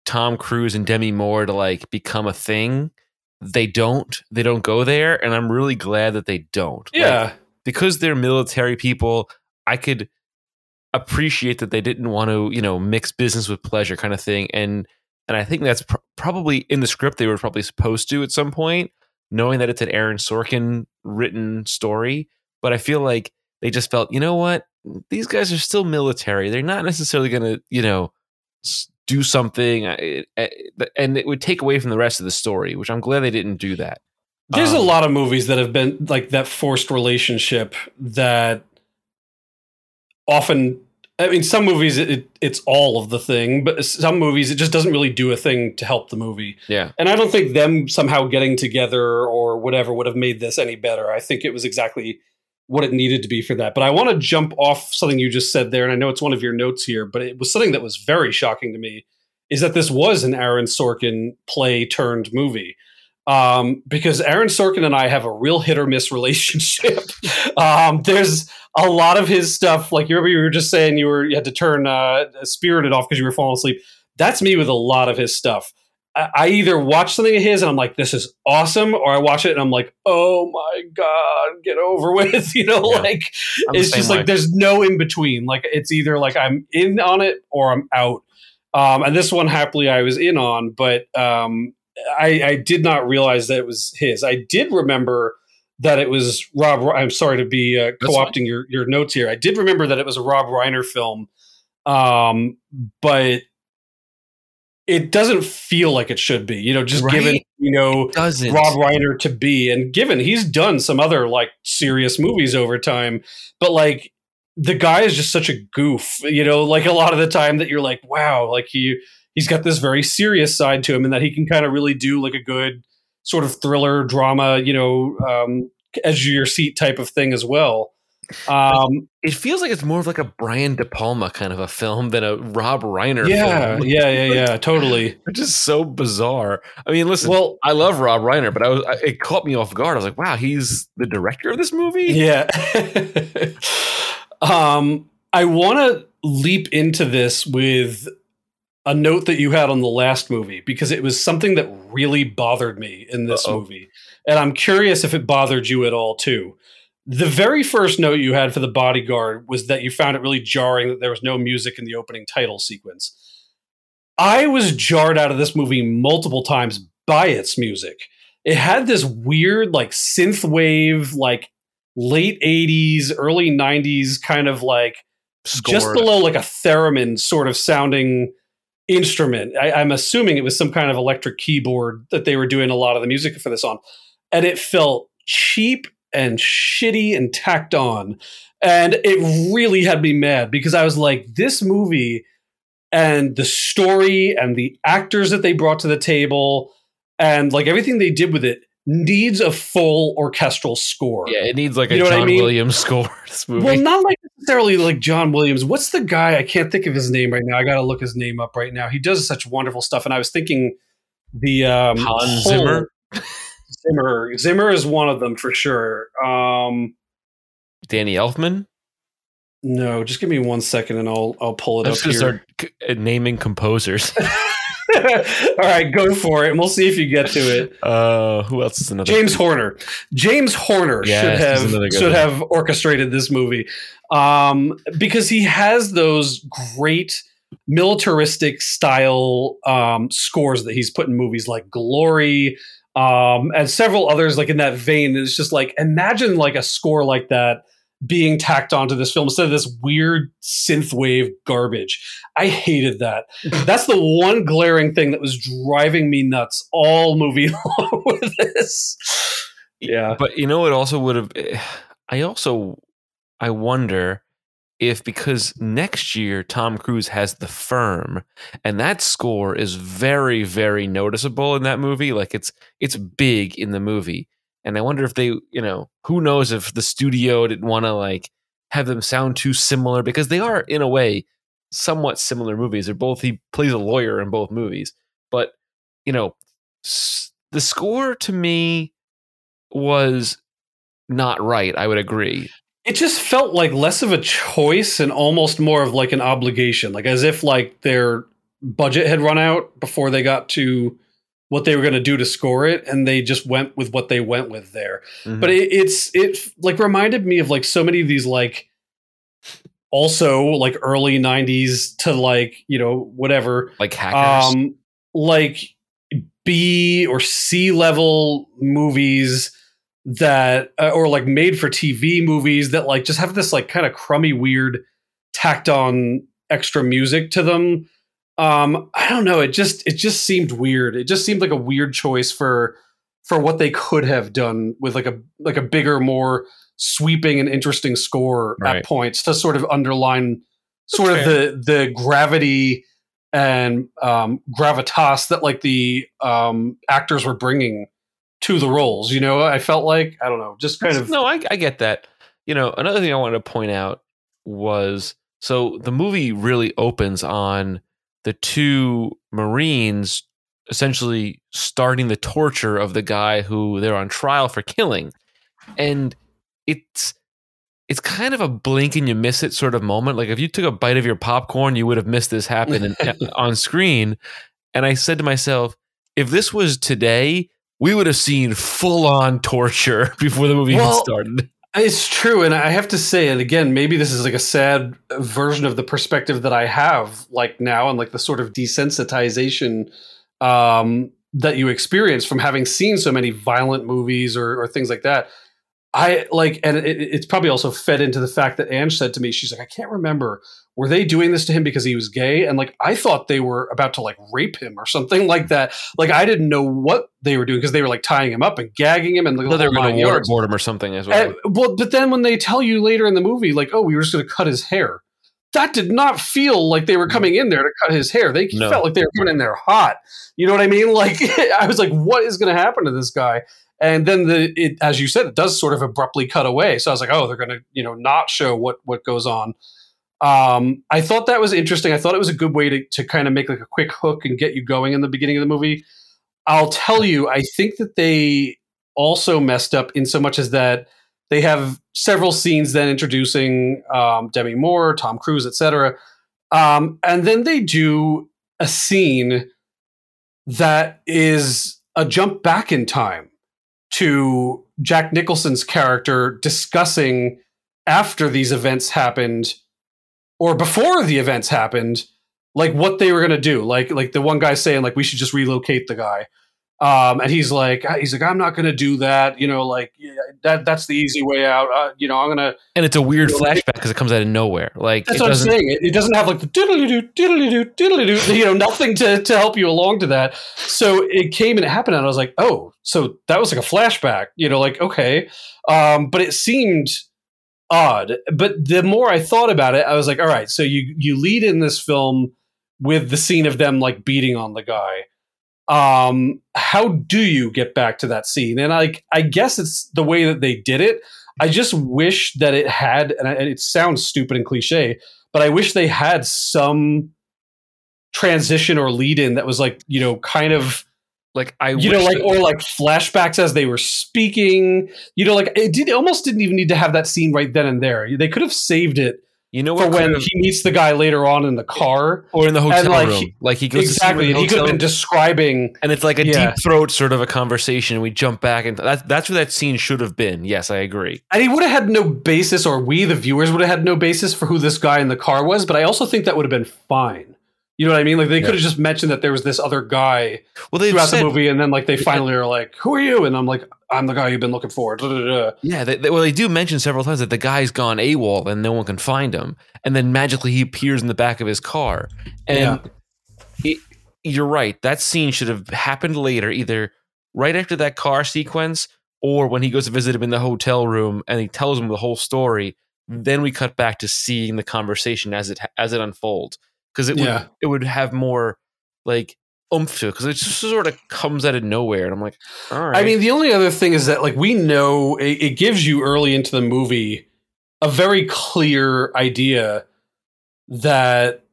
Tom Cruise and Demi Moore to like become a thing, they don't. They don't go there, and I'm really glad that they don't. Like, Yeah, because they're military people, I could appreciate that they didn't want to, you know, mix business with pleasure kind of thing. And and I think that's pr- probably in the script they were probably supposed to at some point, knowing that it's an Aaron Sorkin written story. But I feel like they just felt, you know what, these guys are still military. They're not necessarily going to, you know, do something, uh, uh, and it would take away from the rest of the story. Which I'm glad they didn't do that. there's a Um, lot of movies that have been like that forced relationship that often I mean, some movies it, it, it's all of the thing, but some movies it just doesn't really do a thing to help the movie. Yeah, And I don't think them somehow getting together or whatever would have made this any better. I think it was exactly what it needed to be for that. But I want to jump off something you just said there, and I know it's one of your notes here, but it was something that was very shocking to me. Is that this was an Aaron Sorkin play turned movie? Um, because Aaron Sorkin and I have a real hit or miss relationship. um, there's a lot of his stuff, like you remember you were just saying you were you had to turn uh, Spirited off because you were falling asleep. That's me with a lot of his stuff. I, either watch something of his and I'm like, this is awesome, or I watch it and I'm like, oh my god, get over with. You know, Yeah. like I'm it's just way. like there's no in between. Like it's either like I'm in on it or I'm out. Um, and this one, happily, I was in on, but um, I, I did not realize that it was his. I did remember that it was Rob. I'm sorry to be uh, co-opting your your notes here. I did remember that it was a Rob Reiner film, um, but it doesn't feel like it should be. You know, just given you know Rob Reiner to be, and given he's done some other like serious movies over time, but like the guy is just such a goof, you know, like a lot of the time that you're like, wow, like he he's got this very serious side to him, and that he can kind of really do like a good sort of thriller drama, you know, um, edge of your seat type of thing as well. Um, It feels like it's more of like a Brian De Palma kind of a film than a Rob Reiner yeah, film, yeah, yeah, yeah, totally. which is so bizarre. I mean, listen, Well, I love Rob Reiner, but I was I, it caught me off guard. I was like, wow, he's the director of this movie. yeah. um, I want to leap into this with a note that you had on the last movie because it was something that really bothered me in this Uh-oh. movie. And I'm curious if it bothered you at all too. The very first note you had for the bodyguard was that you found it really jarring that there was no music in the opening title sequence. I was jarred out of this movie multiple times by its music. It had this weird, like synth wave, like late 80s, early 90s kind of like just below like a theremin sort of sounding instrument. I, I'm assuming it was some kind of electric keyboard that they were doing a lot of the music for this on. And it felt cheap and shitty and tacked on. And it really had me mad because I was like, this movie and the story and the actors that they brought to the table and like everything they did with it needs a full orchestral score. Yeah, it needs like You a what I John mean? Williams score. This movie. Well, not like necessarily like John Williams. What's the guy? I can't think of his name right now. I got to look his name up right now. He does such wonderful stuff, and I was thinking the um, Hans Zimmer? Zimmer. Zimmer is one of them for sure. Um, Danny Elfman. no, just give me one second, and I'll I'll pull it Let's up just here. start uh, naming composers. All right, go for it, and we'll see if you get to it. uh, who else is another? James Horner. James Horner Yes, should have should one. have orchestrated this movie um, because he has those great militaristic style um, scores that he's put in movies like Glory um, and several others like in that vein. It's just like imagine like a score like that being tacked onto this film instead of this weird synthwave garbage. I hated that. That's the one glaring thing that was driving me nuts all movie long with this. Yeah. But you know, it also would have. I also, I wonder if because next year Tom Cruise has The Firm, and that score is very, very noticeable in that movie. Like it's it's big in the movie, and I wonder if they, you know, who knows if the studio didn't want to like have them sound too similar because they are in a way somewhat similar movies. They're both he plays a lawyer in both movies, but you know, the score to me was not right. I would agree. It just felt like less of a choice and almost more of like an obligation, like as if like their budget had run out before they got to what they were going to do to score it and they just went with what they went with there. Mm-hmm. But it, it's it like reminded me of like so many of these like also like early 90s to like, you know, whatever like hackers. um like b or c level movies that uh, or like made for tv movies that like just have this like kind of crummy weird tacked on extra music to them um i don't know it just it just seemed weird it just seemed like a weird choice for for what they could have done with like a like a bigger more sweeping and interesting score Right. at points to sort of underline sort of fair. the the gravity and um, gravitas that like the um, actors were bringing to the roles. You know, I felt like I don't know, just kind of no, I, I get that. You know, another thing I wanted to point out was so the movie really opens on the two Marines essentially starting the torture of the guy who they're on trial for killing. And it's it's kind of a blink and you miss it sort of moment. Like if you took a bite of your popcorn, you would have missed this happening on screen. And I said to myself, if this was today, we would have seen full on torture before the movie even started. It's true, and I have to say, and again, maybe this is like a sad version of the perspective that I have, like now, and like the sort of desensitization um, that you experience from having seen so many violent movies or, or things like that. I like, and it, it's probably also fed into the fact that Ange said to me, she's like, I can't remember, were they doing this to him because he was gay? And like, I thought they were about to like rape him or something like that. Like, I didn't know what they were doing because they were like tying him up and gagging him and like, thought they the were going to waterboard him or something as well. And- well, but then when they tell you later in the movie, like, oh, we were just going to cut his hair, that did not feel like they were coming in there to cut his hair. They No. felt like they were coming in there hot. You know what I mean? Like, I was like, what is going to happen to this guy? And then the it, as you said, it does sort of abruptly cut away. So I was like, oh, they're going to you know not show what what goes on. Um, I thought that was interesting. I thought it was a good way to to kind of make like a quick hook and get you going in the beginning of the movie. I'll tell you, I think that they also messed up in so much as that they have several scenes then introducing um, Demi Moore, Tom Cruise, etc. Um, and then they do a scene that is a jump back in time to Jack Nicholson's character discussing after these events happened or before the events happened like what they were going to do. Like like the one guy saying like we should just relocate the guy um, and he's like he's like i'm not going to do that you know like yeah, that that's the easy way out uh, you know i'm going to And it's a weird You know, flashback because it comes out of nowhere. Like that's it what I'm saying. It, it doesn't have like the diddly doo diddly doo diddly doo, you know, nothing to, to help you along to that. So it came and it happened, and I was like, oh, so that was like a flashback, you know, like okay, um, but it seemed odd. But the more I thought about it, I was like, all right, so you you lead in this film with the scene of them like beating on the guy. Um, how do you get back to that scene? And like, I guess it's the way that they did it. I just wish that it had, and I- and it sounds stupid and cliche, but I wish they had some transition or lead in that was like, you know, kind of, Like I, you know, like, or like flashbacks as they were speaking, you know, like it did it almost didn't even need to have that scene right then and there. They could have saved it you know for when he meets the guy later on in the car. or in the hotel like, room, like he goes to see him Exactly. He could have been describing and it's like a Yeah. deep throat sort of a conversation. And we jump back, and that's that's where that scene should have been. Yes, I agree. And he would have had no basis, or we, the viewers, would have had no basis for who this guy in the car was. But I also think that would have been fine. You know what I mean? Like they Yeah. could have just mentioned that there was this other guy Well, throughout said, the movie, and then like they finally are like, "Who are you?" And I'm like, "I'm the guy you've been looking for." Yeah. They, they- well, they do mention several times that the guy's gone AWOL and no one can find him, and then magically he appears in the back of his car. And Yeah. it- you're right. That scene should have happened later, either right after that car sequence, or when he goes to visit him in the hotel room and he tells him the whole story. Then we cut back to seeing the conversation as it as it unfolds because it would Yeah. it would have more like oomph to it because it just sort of comes out of nowhere, and I'm like, all right. I mean, the only other thing is that like we know it, it gives you early into the movie a very clear idea that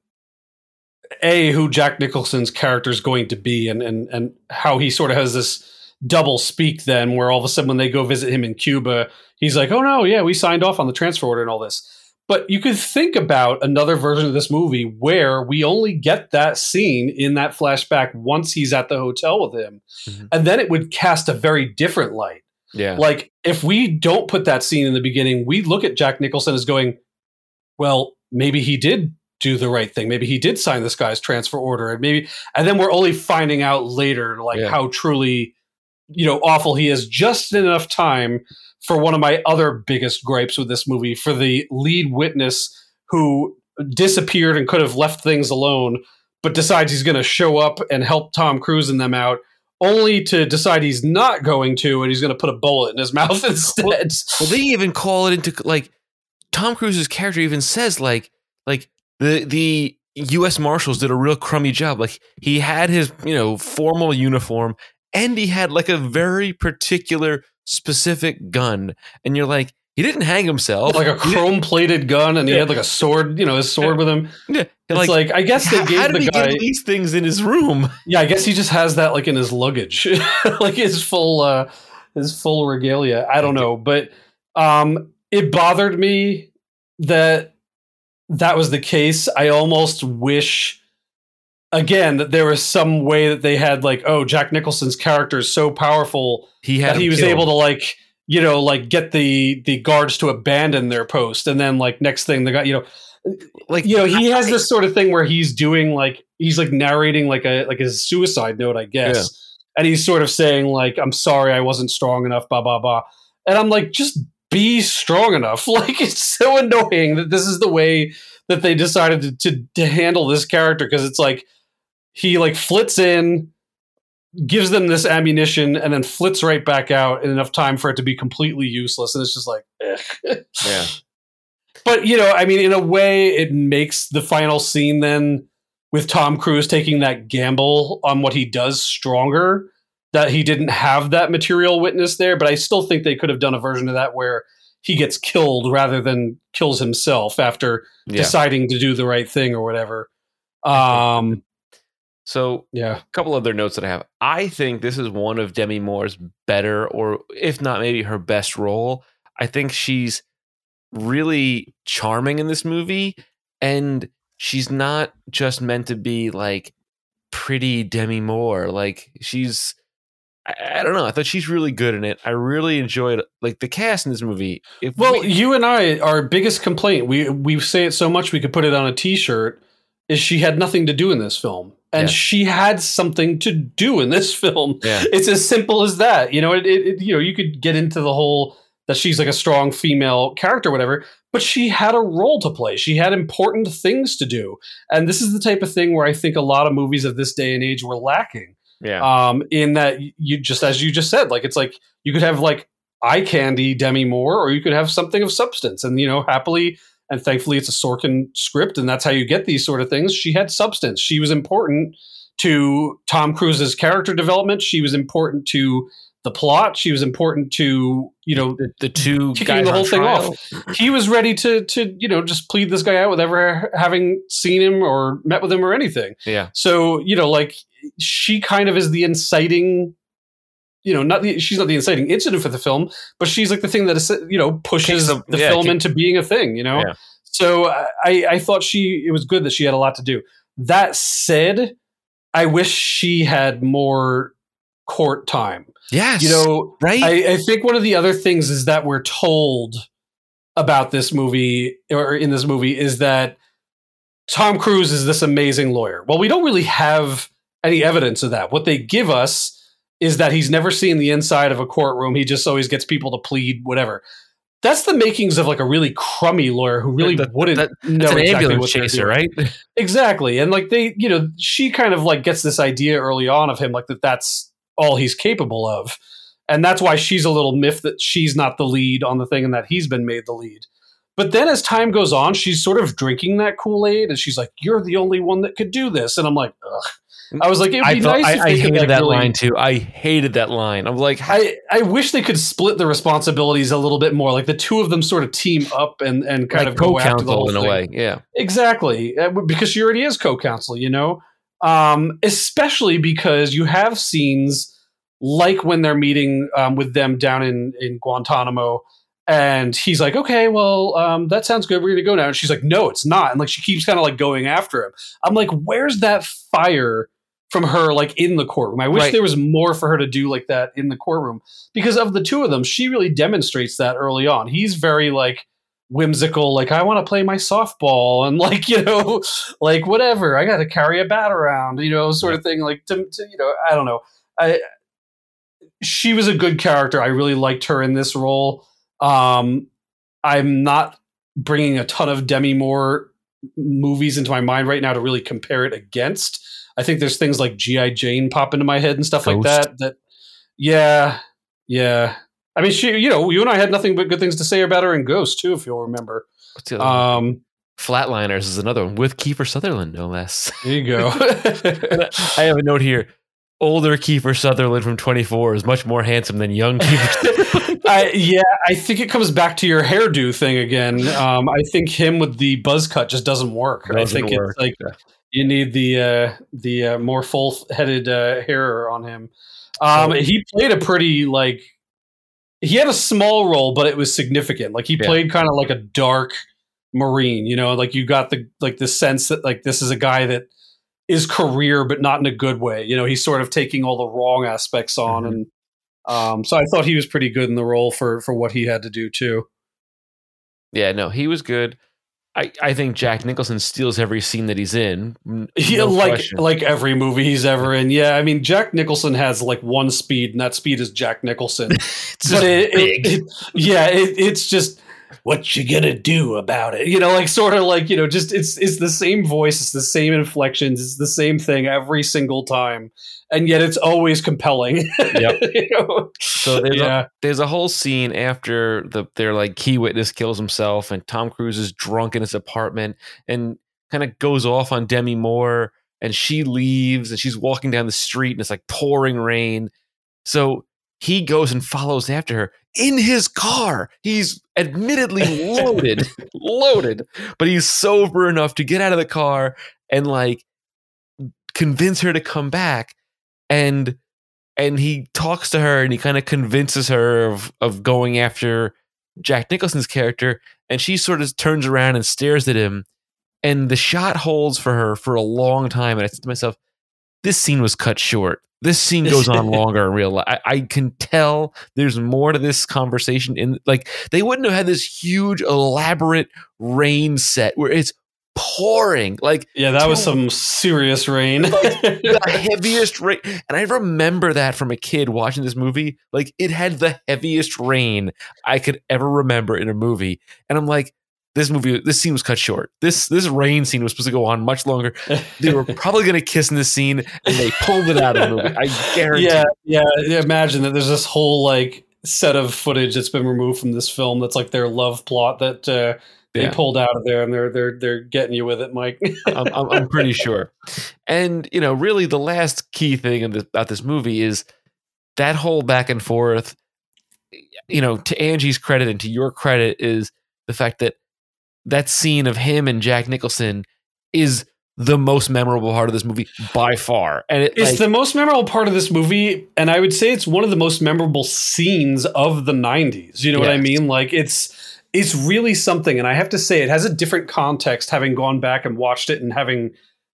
a who Jack Nicholson's character is going to be, and and and how he sort of has this double speak then, where all of a sudden when they go visit him in Cuba, he's like, "Oh no, yeah, we signed off on the transfer order and all this." But you could think about another version of this movie where we only get that scene in that flashback once he's at the hotel with him. Mhm. And then it would cast a very different light. yeah, Like, if we don't put that scene in the beginning, we look at Jack Nicholson as going, well, maybe he did do the right thing. Maybe he did sign this guy's transfer order. And maybe, and then we're only finding out later, like, Yeah. how truly, you know, awful he is just in enough time for one of my other biggest gripes with this movie for the lead witness who disappeared and could have left things alone, but decides he's going to show up and help Tom Cruise and them out. Only to decide he's not going to, and he's going to put a bullet in his mouth instead. Well, they even call it into like Tom Cruise's character even says like like the the U.S. Marshals did a real crummy job. Like he had his you know formal uniform and he had like a very particular specific gun, and you're like he didn't hang himself like a chrome plated gun, and he Yeah. had like a sword, you know, his sword with him. yeah, It's like, I guess they gave how did the he guy. get these things in his room? Yeah, I guess he just has that like in his luggage, like his full uh his full regalia. I don't know, but um it bothered me that that was the case. I almost wish again that there was some way that they had like, oh, Jack Nicholson's character is so powerful He had that he was killed. able to like you know like get the the guards to abandon their post. And then like next thing the guy you know like you know he I- has this sort of thing where he's doing like he's like narrating like a like his suicide note i guess. And he's sort of saying like i'm sorry i wasn't strong enough blah blah blah. And i'm like just be strong enough. Like it's so annoying that this is the way that they decided to to, to handle this character because it's like he like flits in gives them this ammunition and then flits right back out in enough time for it to be completely useless and it's just like eh. Yeah. but you know i mean in a way it makes the final scene then with tom cruise taking that gamble on what he does stronger that he didn't have that material witness there, but I still think they could have done a version of that where he gets killed rather than kills himself after Yeah. deciding to do the right thing or whatever. Um, So yeah. a couple other notes that I have. I think this is one of Demi Moore's better, or if not maybe her best role. I think she's really charming in this movie, and she's not just meant to be like pretty Demi Moore. Like she's, I, I don't know. I thought she's really good in it. I really enjoyed like the cast in this movie. If Well, we- you and I, our biggest complaint, we we say it so much we could put it on a T-shirt, is she had nothing to do in this film, and Yeah. she had something to do in this film. yeah, It's as simple as that. You know, it, it, it- you know you could get into the whole that she's like a strong female character, or whatever. But she had a role to play. She had important things to do, and this is the type of thing where I think a lot of movies of this day and age were lacking yeah, um, in that you just as you just said, like it's like you could have like eye candy Demi Moore, or you could have something of substance, and you know, happily and thankfully, it's a Sorkin script, and that's how you get these sort of things. She had substance. She was important to Tom Cruise's character development. She was important to the plot. She was important to you know the, the two kicking guys the whole thing trial. he was ready to to you know just plead this guy out with ever having seen him or met with him or anything. Yeah, So, you know, like she kind of is the inciting, you know, not the she's not the inciting incident for the film, but she's like the thing that is, you know pushes the, the- yeah, film kick- into being a thing. You know, Yeah. so I I thought she it was good that she had a lot to do. That said, I wish she had more court time. yes, You know, right? I, I think one of the other things is that we're told about this movie or in this movie is that Tom Cruise is this amazing lawyer. Well, we don't really have any evidence of that. What they give us is that he's never seen the inside of a courtroom. He just always gets people to plead whatever. That's the makings of like a really crummy lawyer who really That- wouldn't that- know That's an exactly ambulance what chaser, right? Exactly. And like they, you know, she kind of like gets this idea early on of him, like that that's all he's capable of. And that's why she's a little miffed that she's not the lead on the thing and that he's been made the lead. But then as time goes on, she's sort of drinking that Kool Aid and she's like, You're the only one that could do this. And I'm like, Ugh. I was like, It'd I, be thought, nice if I, I hated that really- line too. I hated that line. I'm like, I, I wish they could split the responsibilities a little bit more. Like the two of them sort of team up and, and kind like of go after the whole in a way. Yeah, Exactly, uh, because she already is co-counsel, you know. Um, especially because you have scenes like when they're meeting um, with them down in in Guantanamo, and he's like, "Okay, well, um, that sounds good. We're gonna go now." And she's like, "No, it's not." And like she keeps kind of like going after him. I'm like, "Where's that fire?" From her, like in the courtroom. I wish Right. there was more for her to do like that in the courtroom because of the two of them, she really demonstrates that early on. He's very like, whimsical like i want to play my softball and like you know like whatever i got to carry a bat around you know sort of thing like to, to you know i don't know i she was a good character i really liked her in this role um i'm not bringing a ton of demi moore movies into my mind right now to really compare it against i think there's things like gi jane pop into my head and stuff like that that yeah yeah I mean, she, you know, you and I had nothing but good things to say about her in Ghost too, if you'll remember. what's the other one? Um, Flatliners is another one with Kiefer Sutherland, no less. there you go. I have a note here. Older Kiefer Sutherland from 24 is much more handsome than young Kiefer. I, yeah, I think it comes back to your hairdo thing again. Um, I think him with the buzz cut just doesn't work. I Doesn't think work, it's like yeah. You need the uh, the uh, more full headed uh, hair on him. Um, So- he played a pretty like he had a small role, but it was significant. Like he Yeah. played kind of like a dark marine. You know, like you got the like the sense that like this is a guy that is career, but not in a good way. You know, he's sort of taking all the wrong aspects on, Mhm. and um, so I thought he was pretty good in the role for for what he had to do too. yeah, no, he was good. I, I think Jack Nicholson steals every scene that he's in. No like question. like every movie he's ever in. Yeah, I mean Jack Nicholson has like one speed, and that speed is Jack Nicholson. it's but it, big. it, it- yeah, it, it's just what you gonna do about it? You know, like sort of like you know, just it's it's the same voice, it's the same inflections, it's the same thing every single time, and yet it's always compelling. Yep. you know? So there's a- yeah, there's a whole scene after the their like key witness kills himself and Tom Cruise is drunk in his apartment and kind of goes off on Demi Moore and she leaves and she's walking down the street and it's like pouring rain So he goes and follows after her in his car. He's admittedly loaded, loaded, but he's sober enough to get out of the car and like convince her to come back. And and he talks to her and he kind of convinces her of of going after Jack Nicholson's character. And she sort of turns around and stares at him. And the shot holds for her for a long time. And I said to myself, this scene was cut short. This scene goes on longer in real life. I, I can tell there's more to this conversation. In like, they wouldn't have had this huge, elaborate rain set where it's pouring. Like, Yeah, that was some serious rain. the heaviest rain. And I remember that from a kid watching this movie. Like it had the heaviest rain I could ever remember in a movie. And I'm like, this movie, this scene was cut short. This this rain scene was supposed to go on much longer. They were probably going to kiss in this scene, and they pulled it out of the movie. I guarantee. yeah, yeah. Imagine that there's this whole like set of footage that's been removed from this film. That's like their love plot that uh, they Yeah. pulled out of there, and they're they're they're getting you with it, Mike. I'm, I'm, I'm pretty sure. And you know, really, the last key thing about this movie is that whole back and forth. You know, to Angie's credit and to your credit is the fact that that scene of him and Jack Nicholson is the most memorable part of this movie by far. And it, It's like, the most memorable part of this movie, and I would say it's one of the most memorable scenes of the '90s. You know what I mean? Like it's it's really something, and I have to say it has a different context. Having gone back and watched it, and having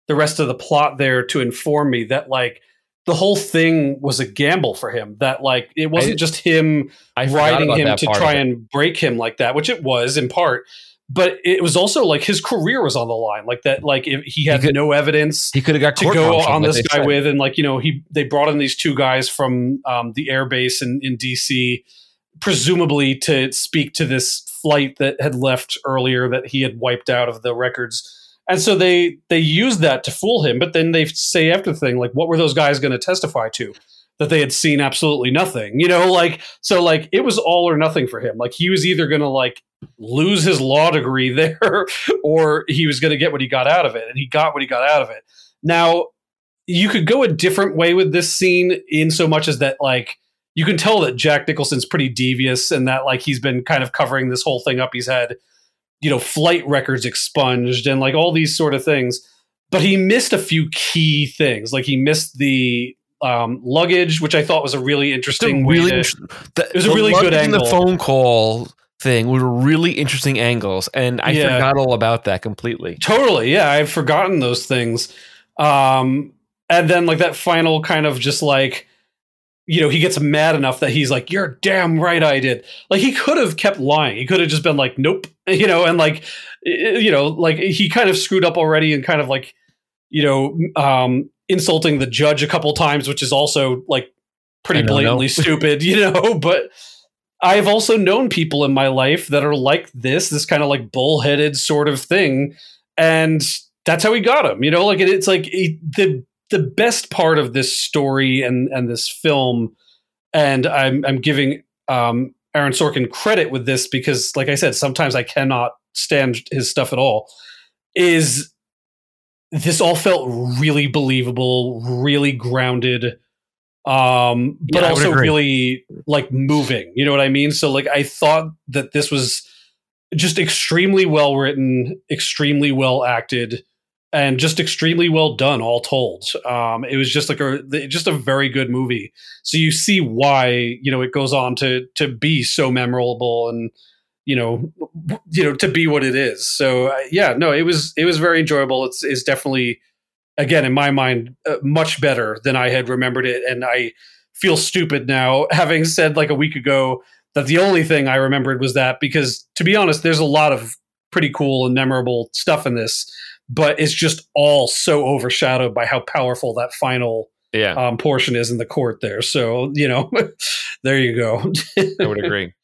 the rest of the plot there to inform me that like the whole thing was a gamble for him. That like it wasn't I- just him I writing him to try and break him like that, which it was in part. But it was also like his career was on the line, like that. Like if he had could- no evidence, he could have got to go on this guy said. with and like you know he they brought in these two guys from um, the air base in, in dc presumably to speak to this flight that had left earlier that he had wiped out of the records and so they they used that to fool him but then they say after the thing like what were those guys going to testify to that they had seen absolutely nothing you know like so like it was all or nothing for him. Like he was either going to like lose his law degree there or he was going to get what he got out of it and he got what he got out of it. Now you could go a different way with this scene in so much as that like you can tell that jack nicholson's pretty devious and that like he's been kind of covering this whole thing up. He's had you know flight records expunged and like all these sort of things. But he missed a few key things. Like he missed the um, luggage which i thought was a really interesting way really, to- the, it was a really good angle. The phone call thing were really interesting angles, and I Yeah. forgot all about that completely. Totally. Yeah, I've forgotten those things. Um, and then like that final kind of just like, you know, he gets mad enough that he's like, "You're damn right, I did." Like he could have kept lying. He could have just been like, "Nope," you know, and like, you know, like he kind of screwed up already and kind of like, you know, um, insulting the judge a couple times, which is also like pretty I know, blatantly stupid, you know. But I've also known people in my life that are like this, this kind of like bullheaded sort of thing, and that's how he got him. You know, like it, it's like it, the the best part of this story and and this film, and I'm I'm giving um, Aaron Sorkin credit with this because, like I said, sometimes I cannot stand his stuff at all. Is this all felt really believable, really grounded, um, but Yeah, also really like moving. You know what I mean? So like I thought that this was just extremely well written, extremely well acted, and just extremely well done. All told, um, it was just like a just a very good movie. So you see why you know it goes on to to be so memorable and you know you know to be what it is. So uh, yeah, no, it was it was very enjoyable. It's it's definitely again in my mind uh, much better than I had remembered it, and I feel stupid now having said like a week ago that the only thing I remembered was that because to be honest, there's a lot of pretty cool and memorable stuff in this, but it's just all so overshadowed by how powerful that final Yeah, um, portion is in the court there. So you know, there you go. I would agree.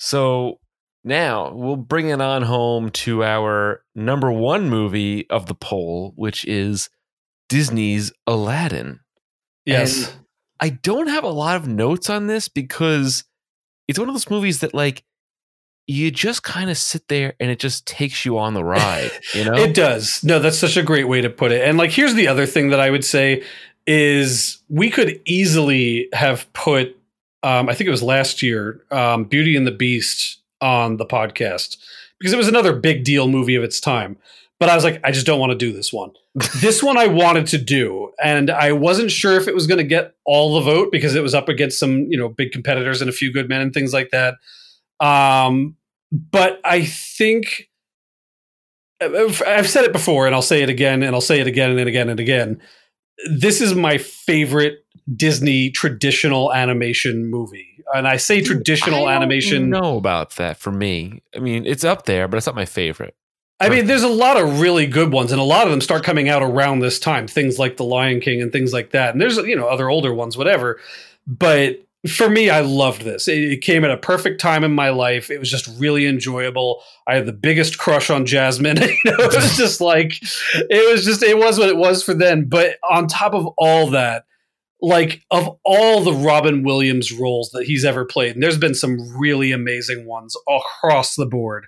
So now we'll bring it on home to our number one movie of the poll, which is Disney's Aladdin. yes. And I don't have a lot of notes on this because it's one of those movies that like you just kind of sit there and it just takes you on the ride, you know? It does. No, that's such a great way to put it. And like, here's the other thing that I would say is we could easily have put um, I think it was last year, um, Beauty and the Beast on the podcast because it was another big deal movie of its time. But I was like, I just don't want to do this one. this one I wanted to do, and I wasn't sure if it was going to get all the vote because it was up against some, you know, big competitors and a few good men and things like that. Um, but I think I've I've said it before, and I'll say it again, and I'll say it again and again and again. This is my favorite Disney traditional animation movie, and I say traditional animation. I don't animation. know about that for me. I mean, it's up there, but it's not my favorite. I mean, there's a lot of really good ones, and a lot of them start coming out around this time. Things like The Lion King and things like that. And there's you know other older ones, whatever. But for me, I loved this. It, it came at a perfect time in my life. It was just really enjoyable. I had the biggest crush on Jasmine. you know, it was just like it was just it was what it was for then. But on top of all that, like of all the Robin Williams roles that he's ever played, and there's been some really amazing ones across the board.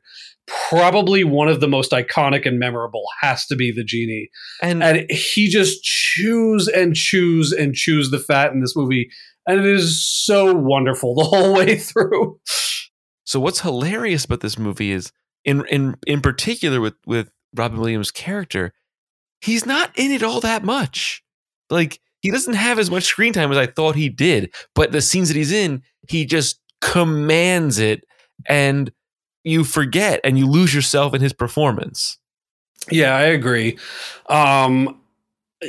Probably one of the most iconic and memorable has to be the genie, And, and he just chews and chews and chews the fat in this movie, and it is so wonderful the whole way through. so what's hilarious about this movie is in in in particular with with Robin Williams' character, he's not in it all that much. Like he doesn't have as much screen time as I thought he did, but the scenes that he's in, he just commands it and you forget and you lose yourself in his performance. Yeah, I agree. Um,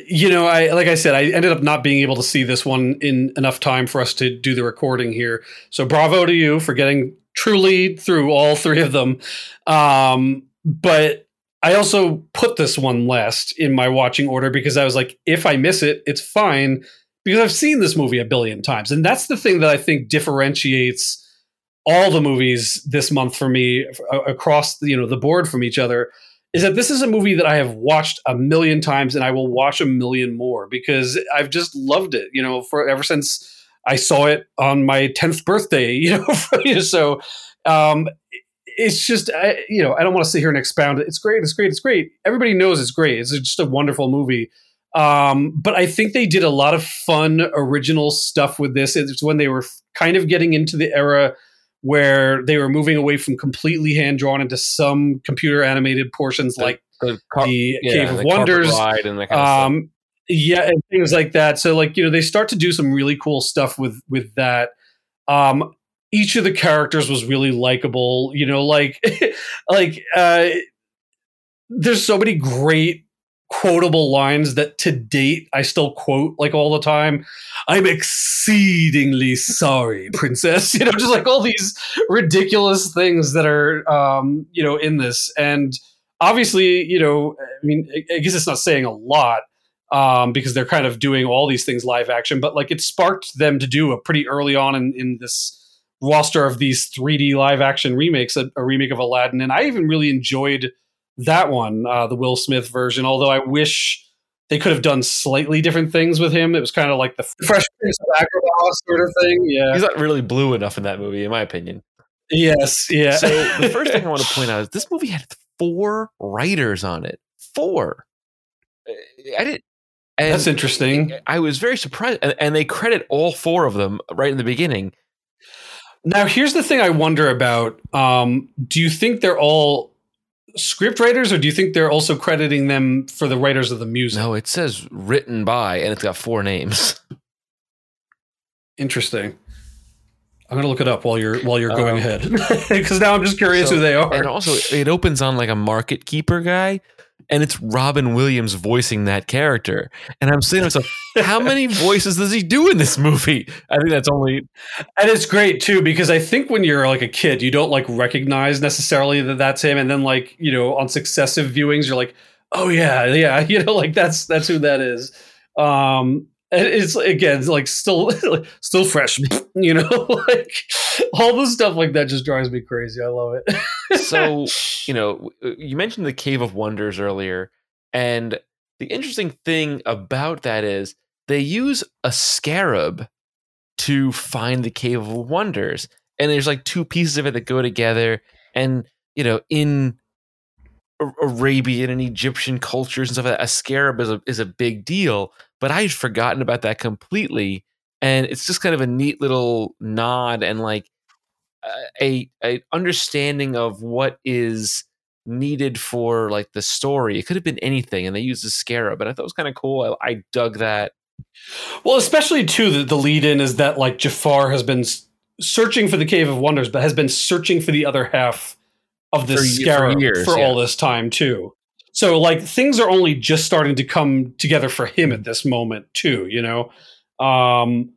you know, I like I said, I ended up not being able to see this one in enough time for us to do the recording here. So bravo to you for getting truly through all three of them. Um, but I also put this one last in my watching order because I was like, if I miss it, it's fine because I've seen this movie a billion times, and that's the thing that I think differentiates all the movies this month for me across you know the board from each other is that this is a movie that I have watched a million times and I will watch a million more because I've just loved it, you know, for ever since I saw it on my 10th birthday, you know. so um it's just I, you know, I don't want to sit here and expound it. It's great, it's great, it's great. Everybody knows it's great. It's just a wonderful movie. Um, but I think they did a lot of fun original stuff with this. It's when they were kind of getting into the era where they were moving away from completely hand drawn into some computer animated portions The- like The, car- the yeah, Cave of the Wonders. and that kind of stuff. Um, yeah, and things like that. So like you know they start to do some really cool stuff with with that. Um, each of the characters was really likable. You know, like like uh, there's so many great quotable lines that to date I still quote like all the time. I'm exceedingly sorry, princess. You know, just like all these ridiculous things that are um, you know in this and obviously, you know, I mean, I- guess it's not saying a lot um, because they're kind of doing all these things live action, but like it sparked them to do a pretty early on in, in this roster of these 3D live action remakes, a, a remake of Aladdin. And I even really enjoyed that one, uh, the Will Smith version, although I wish they could have done slightly different things with him. It was kind of like the Fresh Prince of Agrabah sort of thing. Yeah. He's not really blue enough in that movie, in my opinion. Yes. Yeah. So the first thing I want to point out is this movie had four writers on it. Four. I didn't. And That's interesting. I was very surprised, and, and they credit all four of them right in the beginning. Now, here's the thing I wonder about. Um, do you think they're all script writers, or do you think they're also crediting them for the writers of the music? No, it says written by, and it's got four names. Interesting. I'm gonna look it up while you're while you're going Um, ahead, because now I'm just curious So- who they are. And also, it opens on like a market keeper guy, and it's Robin Williams voicing that character. And I'm saying to myself, how many voices does he do in this movie? I think that's only And it's great too because I think when you're like a kid, you don't like recognize necessarily that that's him, and then like you know on successive viewings, you're like, oh yeah, yeah, you know, like that's that's who that is. Um, and it's again like still still fresh, you know, like all the stuff like that just drives me crazy. I love it. So you know you mentioned the cave of wonders earlier and the interesting thing about that is they use a scarab to find the cave of wonders and there's like two pieces of it that go together and you know in arabian and egyptian cultures and stuff like that a scarab is a, is a big deal but I'd forgotten about that completely. And it's just kind of a neat little nod and like a a understanding of what is needed for like the story. It could have been anything, and they used the scarab, but I thought it was kind of cool. I, I dug that. Well, especially too, the, the lead in is that like Jafar has been searching for the Cave of Wonders, but has been searching for the other half of the ye- for scarab for, years, all this time too. So like things are only just starting to come together for him at this moment too. You know, um,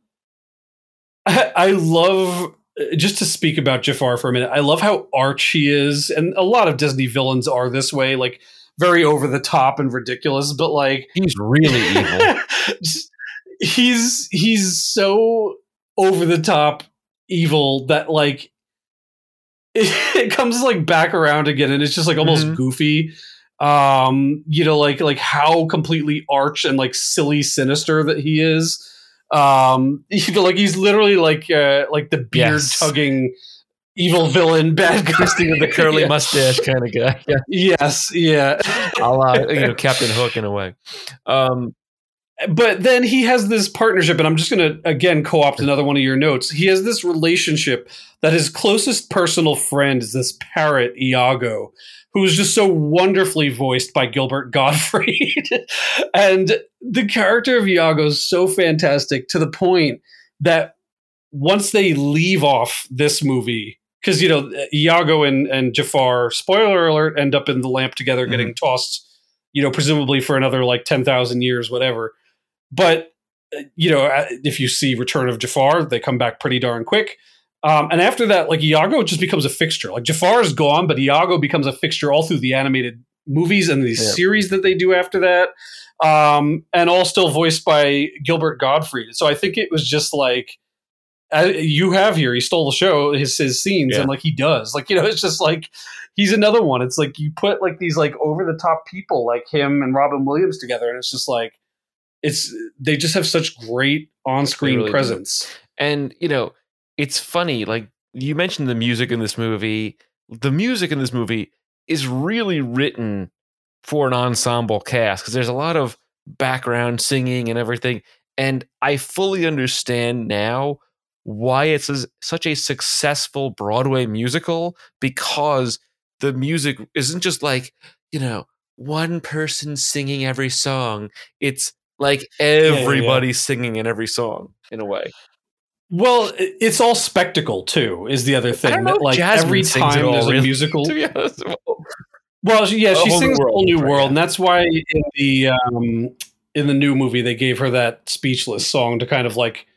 I, I love just to speak about Jafar for a minute. I love how arch he is, and a lot of Disney villains are this way, like very over the top and ridiculous. But like He's really evil. He's he's so over the top evil that like it, comes like back around again and it's just like almost Mhm. goofy um you know like like how completely arch and like silly sinister that he is um you know like he's literally like uh like the beard Yes. tugging evil villain bad guy of the curly Yeah. mustache kind of guy. Yeah. yes yeah a la you know Captain Hook in a way. Um, but then he has this partnership, and I'm just going to again co-opt another one of your notes. He has this relationship that his closest personal friend is this parrot Iago, who is just so wonderfully voiced by Gilbert Gottfried, and the character of Iago is so fantastic to the point that once they leave off this movie. Because you know Iago and, and Jafar, spoiler alert, end up in the lamp together, getting tossed, you know, presumably for another like ten thousand years, whatever. But uh, you know uh, if you see return of jafar they come back pretty darn quick um, and after that like iago just becomes a fixture like jafar is gone but iago becomes a fixture all through the animated movies and the Yeah. series that they do after that um, and all still voiced by gilbert gottfried so i think it was just like uh, you have here he stole the show his his scenes Yeah. and like he does like you know it's just like he's another one it's like you put like these like over the top people like him and robin williams together and it's just like it's they just have such great on-screen really do. presence. and you know it's funny like you mentioned the music in this movie. The music in this movie is really written for an ensemble cast because there's a lot of background singing and everything and i fully understand now why it's a, such a successful broadway musical because the music isn't just like you know one person singing every song. It's like yeah. everybody singing in every song in a way Well, it's all spectacle too. Is the other I thing don't know that like Jasmine every time all, there's a musical. to be honest. Well, she, yeah, A she Whole sings World, whole new right, world, and that's why in the um, in the new movie they gave her that speechless song to kind of like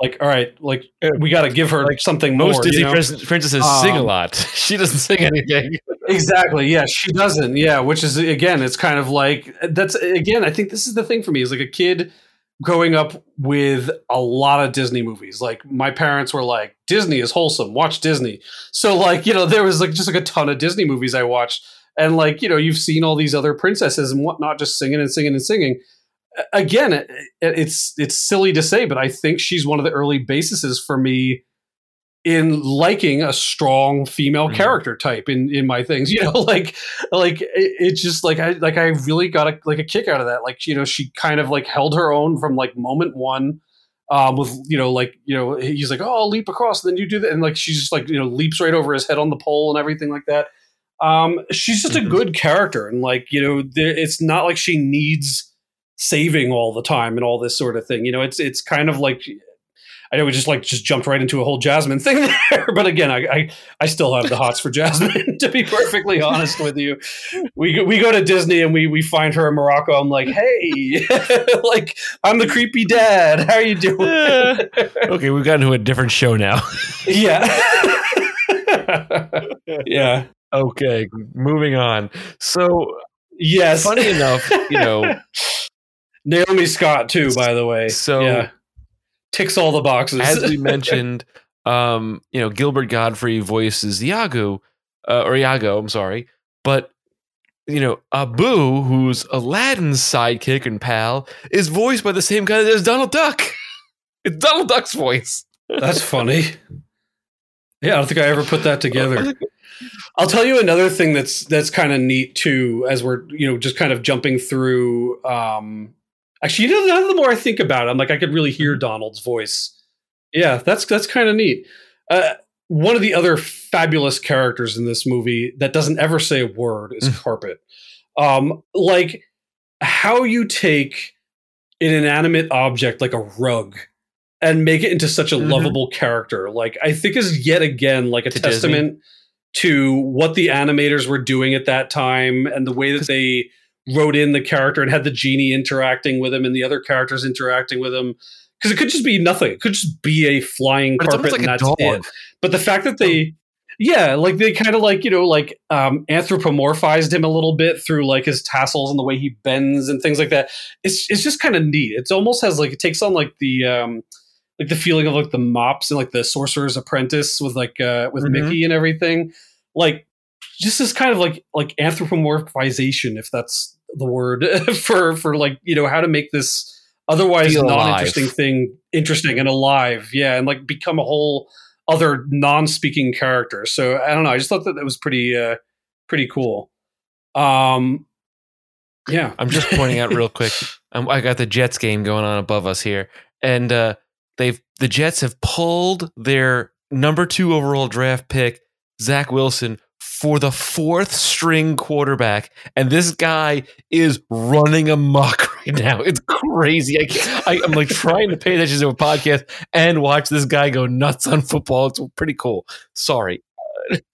like all right, like we got to give her Like, something Most more. Disney you know? prince- princesses sing a Um, lot. She doesn't sing anything. Exactly. Yeah, she doesn't. Yeah, which is again, it's kind of like that's again. I think this is the thing for me is like a kid growing up with a lot of Disney movies. Like my parents were like, Disney is wholesome. Watch Disney. So like you know there was like just like a ton of Disney movies I watched, and like you know you've seen all these other princesses and whatnot just singing and singing and singing. Again, it, it's it's silly to say, but I think she's one of the early bases for me in liking a strong female Mhm. character type in in my things you know like like it, it's just like i like i really got a like a kick out of that like you know she kind of like held her own from like moment one um with you know like you know he's like oh i'll leap across and then you do that and like she's just like you know leaps right over his head on the pole and everything like that um she's just Mhm. a good character and like you know there, it's not like she needs saving all the time and all this sort of thing you know it's it's kind of like I know we just like just jumped right into a whole Jasmine thing there, but again, I I, I still have the hots for Jasmine. to be perfectly honest with you, we go, we go to Disney and we we find her in Morocco. I'm like, hey, like I'm the creepy dad. How are you doing? okay, we've gotten to a different show now. yeah, yeah, okay, moving on. So, yes. funny enough, you know, Naomi Scott too, by the way. So- yeah. Ticks all the boxes. as we mentioned, um, you know, Gilbert Gottfried voices Iago, uh, or Iago, I'm sorry, but you know, Abu, who's Aladdin's sidekick and pal, is voiced by the same guy as Donald Duck. It's Donald Duck's voice. That's funny. Yeah, I don't think I ever put that together. I'll tell you another thing that's that's kind of neat too, as we're you know just kind of jumping through um, Actually, you know, the more I think about it, I'm like I could really hear Donald's voice. Yeah, that's that's kind of neat. Uh, one of the other fabulous characters in this movie that doesn't ever say a word is Carpet. Um, like how you take an inanimate object like a rug and make it into such a Mhm. lovable character, like I think is yet again like a To Disney. testament to what the animators were doing at that time and the way that they wrote in the character and had the genie interacting with him and the other characters interacting with him. Because it could just be nothing. It could just be a flying But carpet like and that's dog. it. But the fact that they, yeah, like they kind of like you know like um, anthropomorphized him a little bit through like his tassels and the way he bends and things like that. It's it's just kind of neat. It almost has like it takes on like the um, like the feeling of like the mops and like the Sorcerer's Apprentice with like uh, with Mhm. Mickey and everything. Like just this kind of like like anthropomorphization, if that's the word for for like you know how to make this otherwise non-interesting thing interesting and alive. Yeah and like become a whole other non-speaking character. So i don't know i just thought that that was pretty uh pretty cool. Um yeah. I'm just pointing out real quick. Um, I got the Jets game going on above us here, and uh, they've the Jets have pulled their number two overall draft pick, Zach Wilson, for the fourth string quarterback, and this guy is running amok right now. It's crazy. I, I'm like trying to pay attention to a podcast and watch this guy go nuts on football. It's pretty cool. Sorry.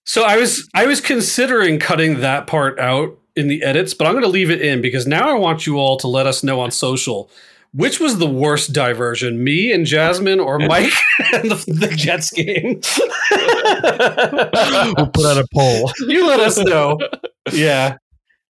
so i was i was considering cutting that part out in the edits but i'm going to leave it in because now i want you all to let us know on social which was the worst diversion me and jasmine or mike and the, the jets game We'll put out a poll. you let us know yeah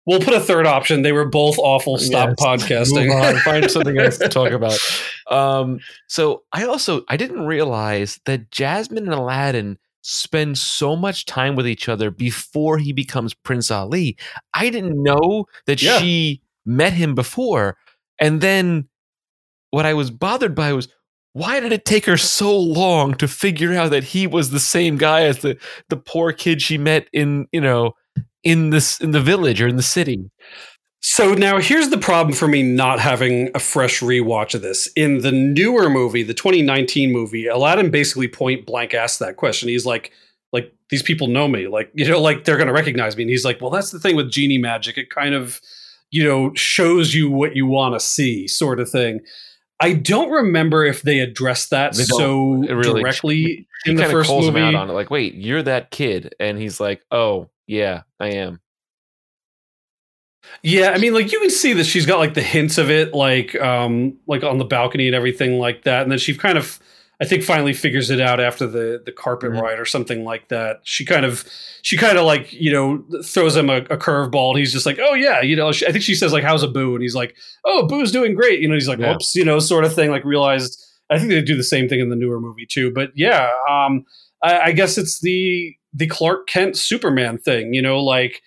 we'll put a third option they were both awful stop Yes. podcasting Move on, find something else to talk about. Um, so I also I didn't realize that Jasmine and Aladdin spend so much time with each other before he becomes Prince Ali. I didn't know that Yeah. she met him before. And then what I was bothered by was why did it take her so long to figure out that he was the same guy as the the poor kid she met in, you know, in this in the village or in the city? So now here's the problem for me not having a fresh rewatch of this. In the newer movie, the 2019 movie, Aladdin basically point blank asked that question. He's like, like these people know me, like you know, like they're gonna recognize me. And he's like, well, that's the thing with genie magic. It kind of, you know, shows you what you want to see, sort of thing. I don't remember if they addressed that They so really- directly he in the kind of first calls movie. him out on it, like, "Wait, you're that kid," and he's like, "Oh, yeah, I am." Yeah, I mean, like you can see that she's got like the hints of it, like um, like on the balcony and everything like that, and then she kind of, I think, finally figures it out after the the carpet Mhm. ride or something like that. She kind of, she kind of like you know throws him a, a curveball, and he's just like, oh yeah, you know, she, I think she says like, how's Abu, and he's like, oh, boo's doing great, you know, he's like, Yeah. whoops, you know, sort of thing, like realized. I think they do the same thing in the newer movie too, but yeah, um, I, I guess it's the the Clark Kent Superman thing, you know, like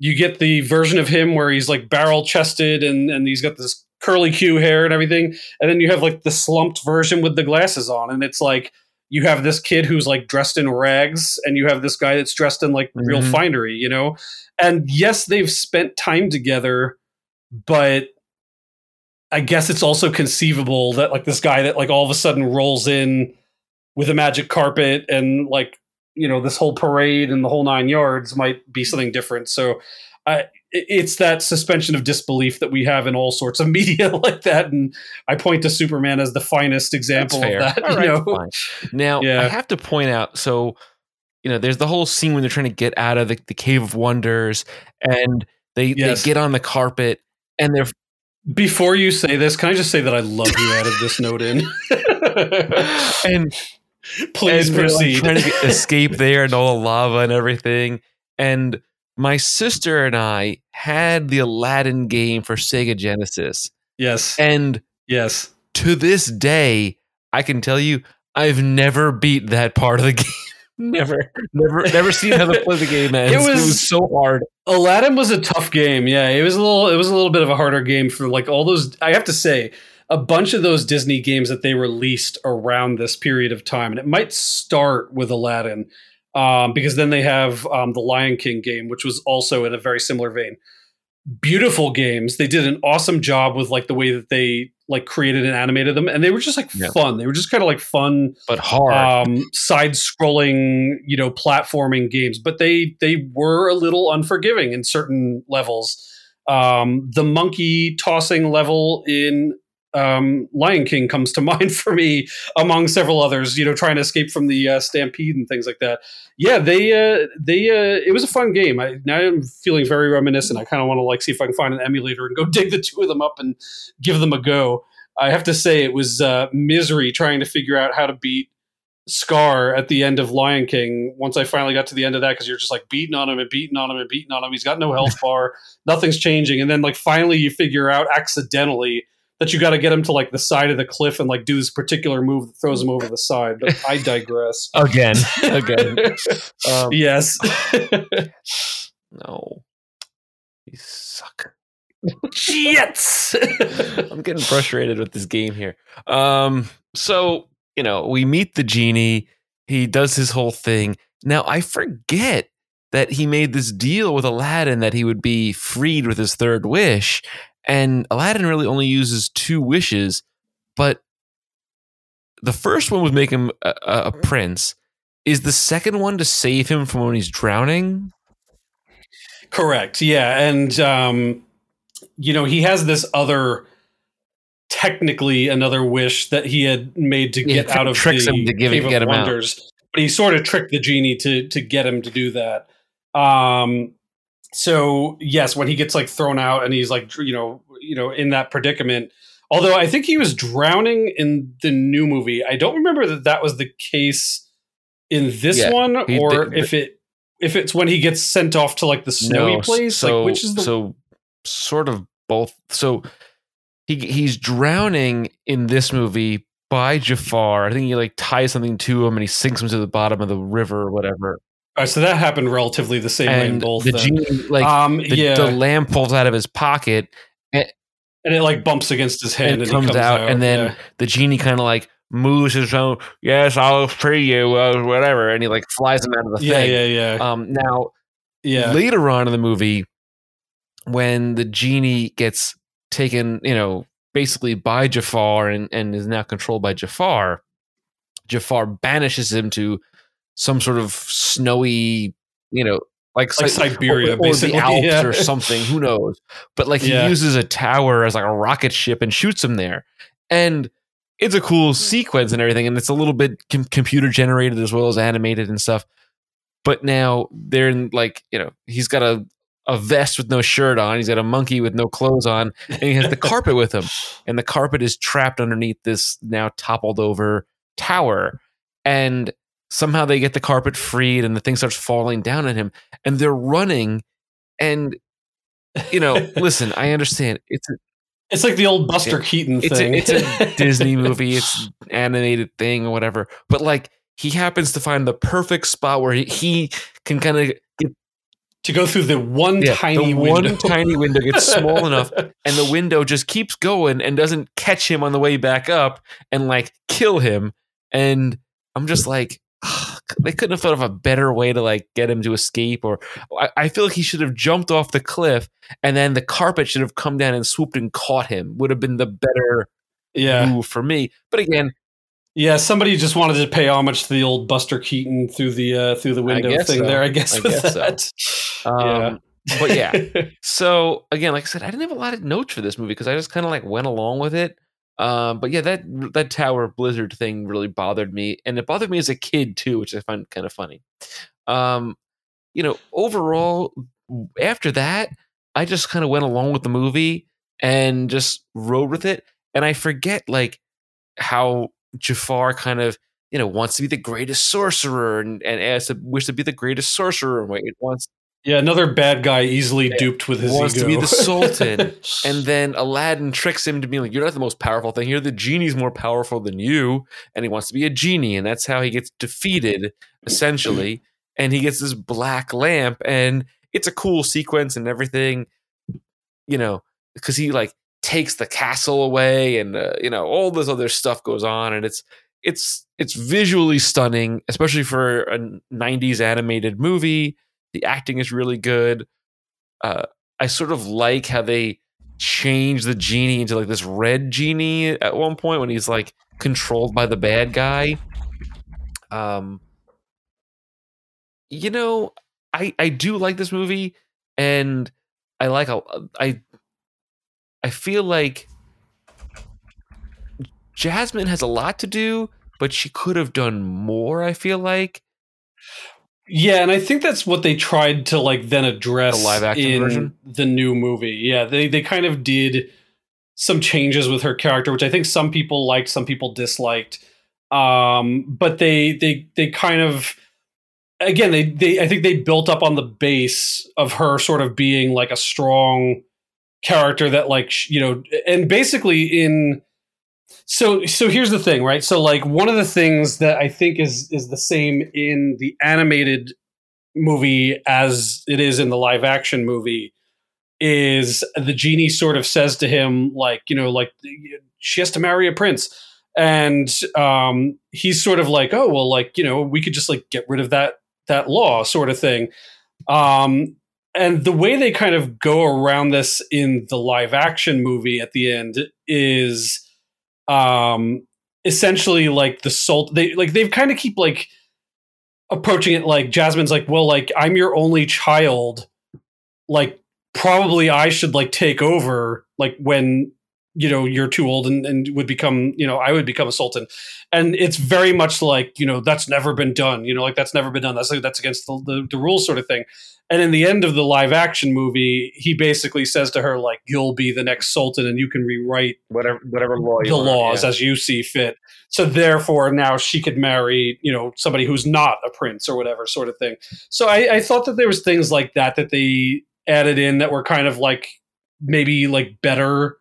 you get the version of him where he's like barrel chested and and he's got this curly Q hair and everything, and then you have like the slumped version with the glasses on, and it's like you have this kid who's like dressed in rags, and you have this guy that's dressed in like real Mhm. finery, you know. And yes, they've spent time together, but I guess it's also conceivable that like this guy that like all of a sudden rolls in with a magic carpet and like you know this whole parade and the whole nine yards might be something different. So I it's that suspension of disbelief that we have in all sorts of media like that, and I point to Superman as the finest example of that. All you know? fine. Now, Yeah. I have to point out so, you know, there's the whole scene when they're trying to get out of the, the Cave of Wonders and they, Yes. they get on the carpet and they're. Before you say this, can I just say that I love you added this note in? And Please and they're, like, proceed. trying to escape there and all the lava and everything. And my sister and I had the Aladdin game for Sega Genesis. yes, And yes. to this day, I can tell you, I've never beat that part of the game. never, never, never seen how to play the game ends. It was, was- so hard. Aladdin was a tough game. Yeah, it was a little. It was a little bit of a harder game for like all those. I have to say, a bunch of those Disney games that they released around this period of time, and it might start with Aladdin, um, because then they have um, the Lion King game, which was also in a very similar vein. beautiful games. They did an awesome job with like the way that they like created and animated them, and they were just like Yeah. fun. They were just kind of like fun but hard. um, side-scrolling, you know, platforming games, but they they were a little unforgiving in certain levels. Um, the monkey tossing level in um, Lion King comes to mind for me, among several others. You know, trying to escape from the uh, stampede and things like that. Yeah, they uh, they uh, it was a fun game. I now I'm feeling very reminiscent. I kind of want to like see if I can find an emulator and go dig the two of them up and give them a go. I have to say it was uh, misery trying to figure out how to beat Scar at the end of Lion King. Once I finally got to the end of that, because you're just like beating on him and beating on him and beating on him. He's got no health bar, nothing's changing, and then like finally you figure out accidentally that you got to get him to like the side of the cliff and like do this particular move that throws him over the side. But I digress. again, again. Um, yes. No, you suck. Jets. I'm getting frustrated with this game here. Um, so you know, we meet the genie. He does his whole thing. Now I forget that he made this deal with Aladdin that he would be freed with his third wish, and Aladdin really only uses two wishes, but the first one would make him a, a prince. Is the second one to save him from when he's drowning? Correct. Yeah, and um, you know he has this other, technically another wish that he had made to Yeah, get out of tricks the him to give Cave of get him out. Wonders, but he sort of tricked the genie to to get him to do that. Um, so yes, when he gets like thrown out and he's like you know you know in that predicament. Although I think he was drowning in the new movie, I don't remember that that was the case in this Yeah, one, or did- if it if it's when he gets sent off to like the snowy No, place. So, like which is the so sort of both. So he he's drowning in this movie by Jafar. I think he like ties something to him and he sinks him to the bottom of the river or whatever. All right, so that happened relatively the same way in And both. the then. genie like um, the, yeah, the lamp pulls out of his pocket and it like bumps against his hand and and, it comes, comes out, and then yeah. the genie kind of like moves his own. Yes, I'll free you, uh, whatever, and he like flies him out of the yeah, thing. yeah, yeah, Um, now yeah. later on in the movie when the genie gets taken you know basically by jafar and, and is now controlled by jafar jafar banishes him to some sort of snowy you know like, Like Si- Siberia, or, or basically, the Alps yeah. or something who knows? But like he Yeah. uses a tower as like a rocket ship and shoots him there. And it's a cool hmm. sequence and everything and it's a little bit com- computer generated as well as animated and stuff. But now they're in like you know he's got a a vest with no shirt on he's got a monkey with no clothes on and he has the carpet with him. And the carpet is trapped underneath this now toppled over tower. And somehow they get the carpet freed and the thing starts falling down on him and they're running and you know listen i understand it's a, It's like the old Buster Yeah. Keaton it's thing. a, it's a disney movie it's an animated thing or whatever but like he happens to find the perfect spot where he, he can kind of to go through the one Yeah, tiny the window. one tiny window gets small enough and the window just keeps going and doesn't catch him on the way back up and like kill him and i'm just like they couldn't have thought of a better way to like get him to escape or I, I feel like he should have jumped off the cliff and then the carpet should have come down and swooped and caught him would have been the better yeah, move for me but again yeah. Somebody just wanted to pay homage to the old Buster Keaton through the uh, through the window thing so. there. I guess I with guess so. that. um, but yeah yeah. So again, like I said, I didn't have a lot of notes for this movie because I just kind of like went along with it. Um, but yeah, that that Tower of Blizzard thing really bothered me, and it bothered me as a kid too, which I find kind of funny. Um, you know, overall, after that, I just kind of went along with the movie and just rode with it, and I forget like how Jafar kind of you know wants to be the greatest sorcerer and and as to wish to be the greatest sorcerer and wants Yeah, another bad guy easily duped with his wants ego. to be the Sultan. And then Aladdin tricks him to be like, You're not the most powerful thing here. The genie's more powerful than you. And he wants to be a genie. And that's how he gets defeated, essentially. And he gets this black lamp. And it's a cool sequence and everything, you know, because he like takes the castle away and, uh, you know, all this other stuff goes on. And it's, it's, it's visually stunning, especially for a 90s animated movie. The acting is really good. Uh, I sort of like how they change the genie into like this red genie at one point when he's like controlled by the bad guy. Um, you know, I I do like this movie, and I like a I I feel like Jasmine has a lot to do, but she could have done more. I feel like Yeah, and I think that's what they tried to like then address The live action in version? the new movie. Yeah, they they kind of did some changes with her character, which I think some people liked, some people disliked. Um, but they they they kind of again they they I think they built up on the base of her sort of being like a strong character that like you know and basically in so so here's the thing right? So like one of the things that i think is is the same in the animated movie as it is in the live action movie is the genie sort of says to him like you know like she has to marry a prince. And um he's sort of like oh well like you know we could just like get rid of that that law sort of thing. Um and the way they kind of go around this in the live action movie at the end is um essentially like the salt they like they've kind of keep like approaching it like jasmine's like well like i'm your only child. Like probably i should like take over like when you know you're too old and, and would become you know i would become a sultan. And it's very much like you know that's never been done you know like that's never been done. That's like that's against the, the, the rules sort of thing. And in the end of the live action movie he basically says to her like you'll be the next sultan and you can rewrite whatever whatever law the laws as you see fit. So therefore now she could marry you know somebody who's not a prince or whatever sort of thing. So i, I thought that there was things like that that they added in that were kind of like maybe like better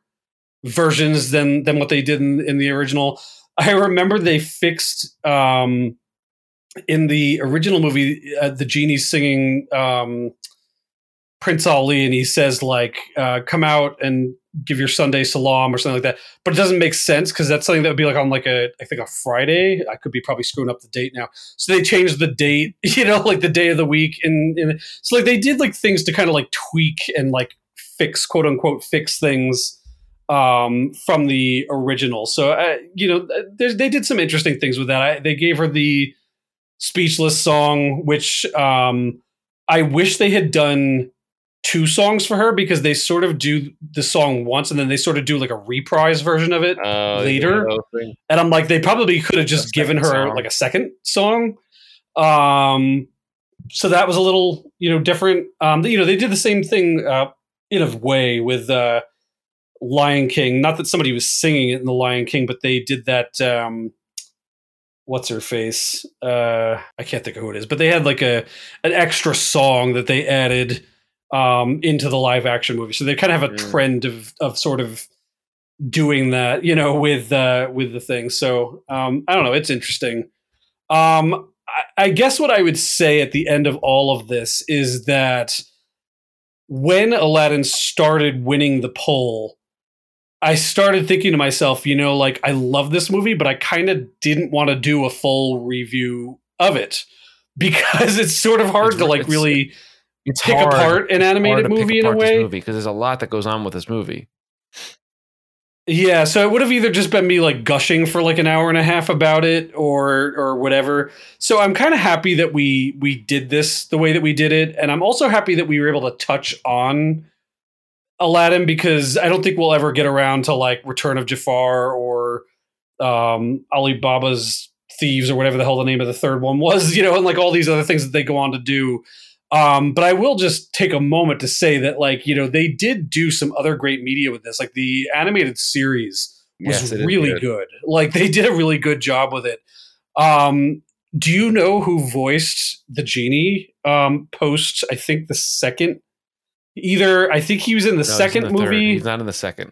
versions than than what they did in, in the original. I remember they fixed um in the original movie uh, the genie singing um prince ali and he says like uh come out and give your sunday salam or something like that. But it doesn't make sense because that's something that would be like on like a i think a friday. I could be probably screwing up the date now. So they changed the date you know like the day of the week and, and so like they did like things to kind of like tweak and like fix quote unquote fix things um from the original so uh, you know they did some interesting things with that I, they gave her the speechless song which um i wish they had done two songs for her because they sort of do the song once and then they sort of do like a reprise version of it Uh, later. and I'm like, they probably could have just given her song. like a second song. Um, so that was a little, you know, different. Um, you know, they did the same thing uh, in a way with uh, Lion King. Not that somebody was singing it in the Lion King, but they did that. Um, what's her face? Uh, I can't think of who it is, but they had like a an extra song that they added um, into the live action movie. So they kind of have a Mm. trend of of sort of doing that, you know, with uh, with the thing. So um, I don't know. It's interesting. Um, I, I guess what I would say at the end of all of this is that when Aladdin started winning the poll, I started thinking to myself, you know, like I love this movie, but I kind of didn't want to do a full review of it because it's sort of hard It's to like it's- really It's pick hard- apart an animated movie in a way. because there's a lot that goes on with this movie. Yeah, so it would have either just been me like gushing for like an hour and a half about it or or whatever. So I'm kind of happy that we we did this the way that we did it and I'm also happy that we were able to touch on Aladdin because I don't think we'll ever get around to like Return of Jafar or um Alibaba's Thieves or whatever the hell the name of the third one was, you know, and like all these other things that they go on to do. Um, but I will just take a moment to say that, like, you know, they did do some other great media with this. Like the animated series was Yes, really good. good. Like they did a really good job with it. Um, do you know who voiced the genie um, post? I think the second. Either I think he was in the No, he's in second the third. movie, He's not in the second.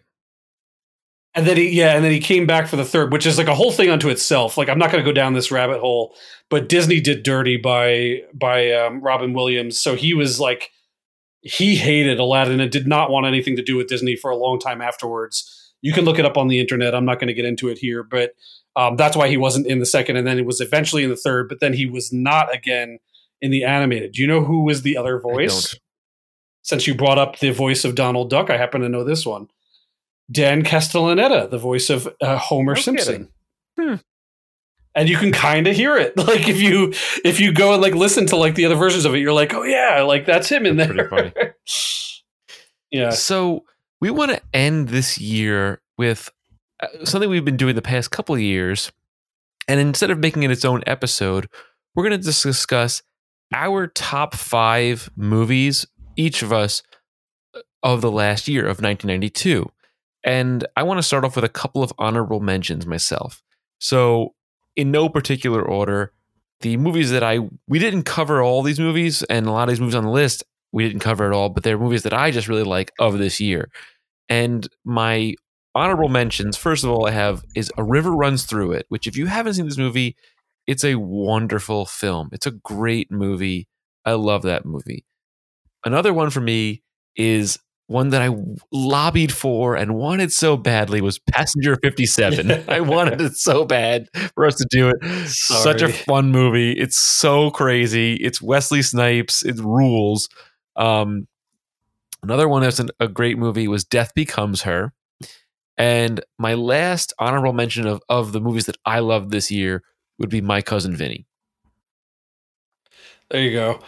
and then he yeah, and then he came back for the third, which is like a whole thing unto itself. Like I'm not going to go down this rabbit hole, but Disney did Dirty by by um, Robin Williams, so he was like he hated Aladdin and did not want anything to do with Disney for a long time afterwards. You can look it up on the internet. I'm not going to get into it here, but um, that's why he wasn't in the second, and then he was eventually in the third, but then he was not again in the animated. Do you know who was the other voice? Don't. since you brought up the voice of Donald Duck, I happen to know this one. Dan Castellaneta, the voice of uh, Homer No Simpson. Hmm. And you can kind of hear it, like if you if you go and like listen to like the other versions of it, you're like, oh yeah, like that's him in That's there. pretty funny. yeah, So we want to end this year with uh, something we've been doing the past couple of years. And instead of making it its own episode, we're going to discuss our top five movies, each of us, uh, of the last year of 1992. And I want to start off with a couple of honorable mentions myself. So, in no particular order, the movies that I we didn't cover all these movies, and a lot of these movies on the list we didn't cover at all, but they're movies that I just really like of this year. And my honorable mentions, first of all, I have is A River Runs Through It, which if you haven't seen this movie, it's a wonderful film. It's a great movie. I love that movie. Another one for me is one that I lobbied for and wanted so badly was Passenger 57. I wanted it so bad for us to do it. Such a fun movie. It's so crazy. It's Wesley Snipes. It rules. Um, another one that's an, a great movie was Death Becomes Her. And my last honorable mention of, of the movies that I loved this year would be My Cousin Vinny. There you go.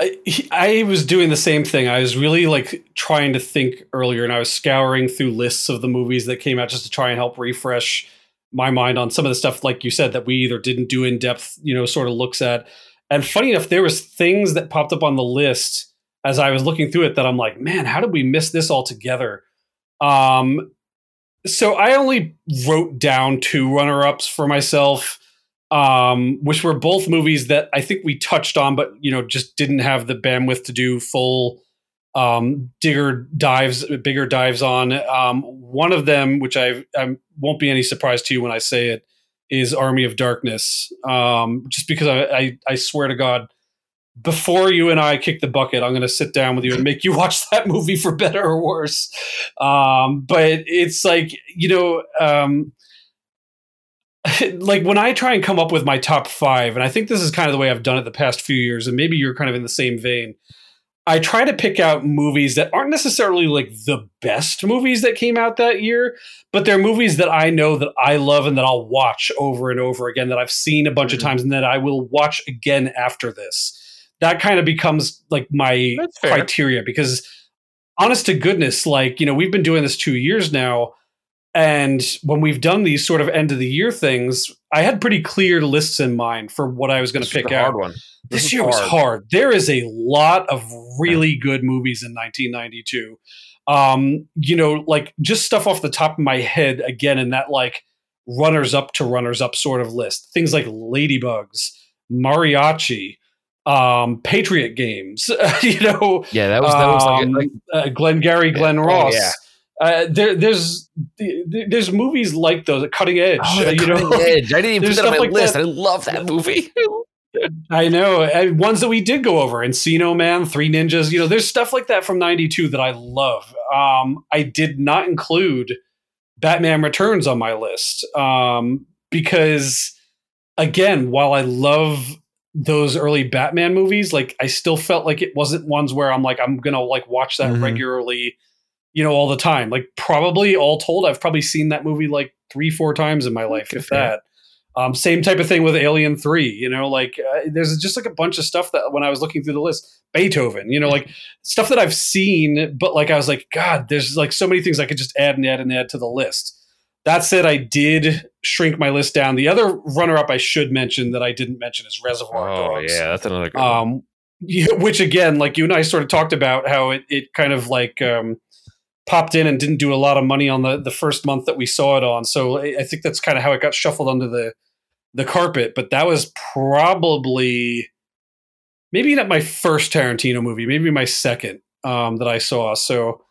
I, I was doing the same thing. I was really like trying to think earlier, and I was scouring through lists of the movies that came out just to try and help refresh my mind on some of the stuff, like you said, that we either didn't do in depth, you know, sort of looks at. And funny enough, there was things that popped up on the list as I was looking through it that I'm like, man, how did we miss this altogether? Um, so I only wrote down two runner-ups for myself um, which were both movies that I think we touched on, but you know, just didn't have the bandwidth to do full um, digger dives, bigger dives on. Um, one of them, which I, I won't be any surprise to you when I say it, is Army of Darkness. Um, just because I, I, I swear to God, before you and I kick the bucket, I'm going to sit down with you and make you watch that movie for better or worse. Um, but it's like you know. Um, like when I try and come up with my top five, and I think this is kind of the way I've done it the past few years, and maybe you're kind of in the same vein. I try to pick out movies that aren't necessarily like the best movies that came out that year, but they're movies that I know that I love and that I'll watch over and over again, that I've seen a bunch Mhm. of times and that I will watch again after this. That kind of becomes like my criteria because honest to goodness, like, you know, we've been doing this two years now. And when we've done these sort of end of the year things, I had pretty clear lists in mind for what I was going to pick out. hard. This, is year was hard. There is a lot of really good movies in 1992. Um, you know, like just stuff off the top of my head again in that like runners up to runners up sort of list. Things like Ladybugs, Mariachi, um, Patriot Games. you know, Yeah, that was that was like, um, like uh, Glengarry Glen Oh, Ross. yeah. Uh, there, there's there's movies like those, Cutting Edge. oh, the you know, Cutting Edge. I didn't even put that on my like list. that. I love that movie. I know ones that we did go over: Encino Man, Three Ninjas. You know, there's stuff like that from '92 that I love. Um, I did not include Batman Returns on my list um, because, again, while I love those early Batman movies, like I still felt like it wasn't ones where I'm like I'm gonna like watch that Mhm. regularly, you know, all the time. Like probably all told, I've probably seen that movie like three, four times in my life, if fair. that. Um, same type of thing with Alien Three. You know, like uh, there's just like a bunch of stuff that when I was looking through the list, Beethoven. You know, like stuff that I've seen, but like I was like, God, there's like so many things I could just add and add and add to the list. That said, I did shrink my list down. The other runner-up I should mention that I didn't mention is Reservoir Oh Dogs. yeah, that's another. Good one. Um, which again, like you and I sort of talked about how it, it kind of like um, popped in and didn't do a lot of money on the, the first month that we saw it on. So I, think that's kind of how it got shuffled under the the carpet. But that was probably maybe not my first Tarantino movie, maybe my second um, that I saw. So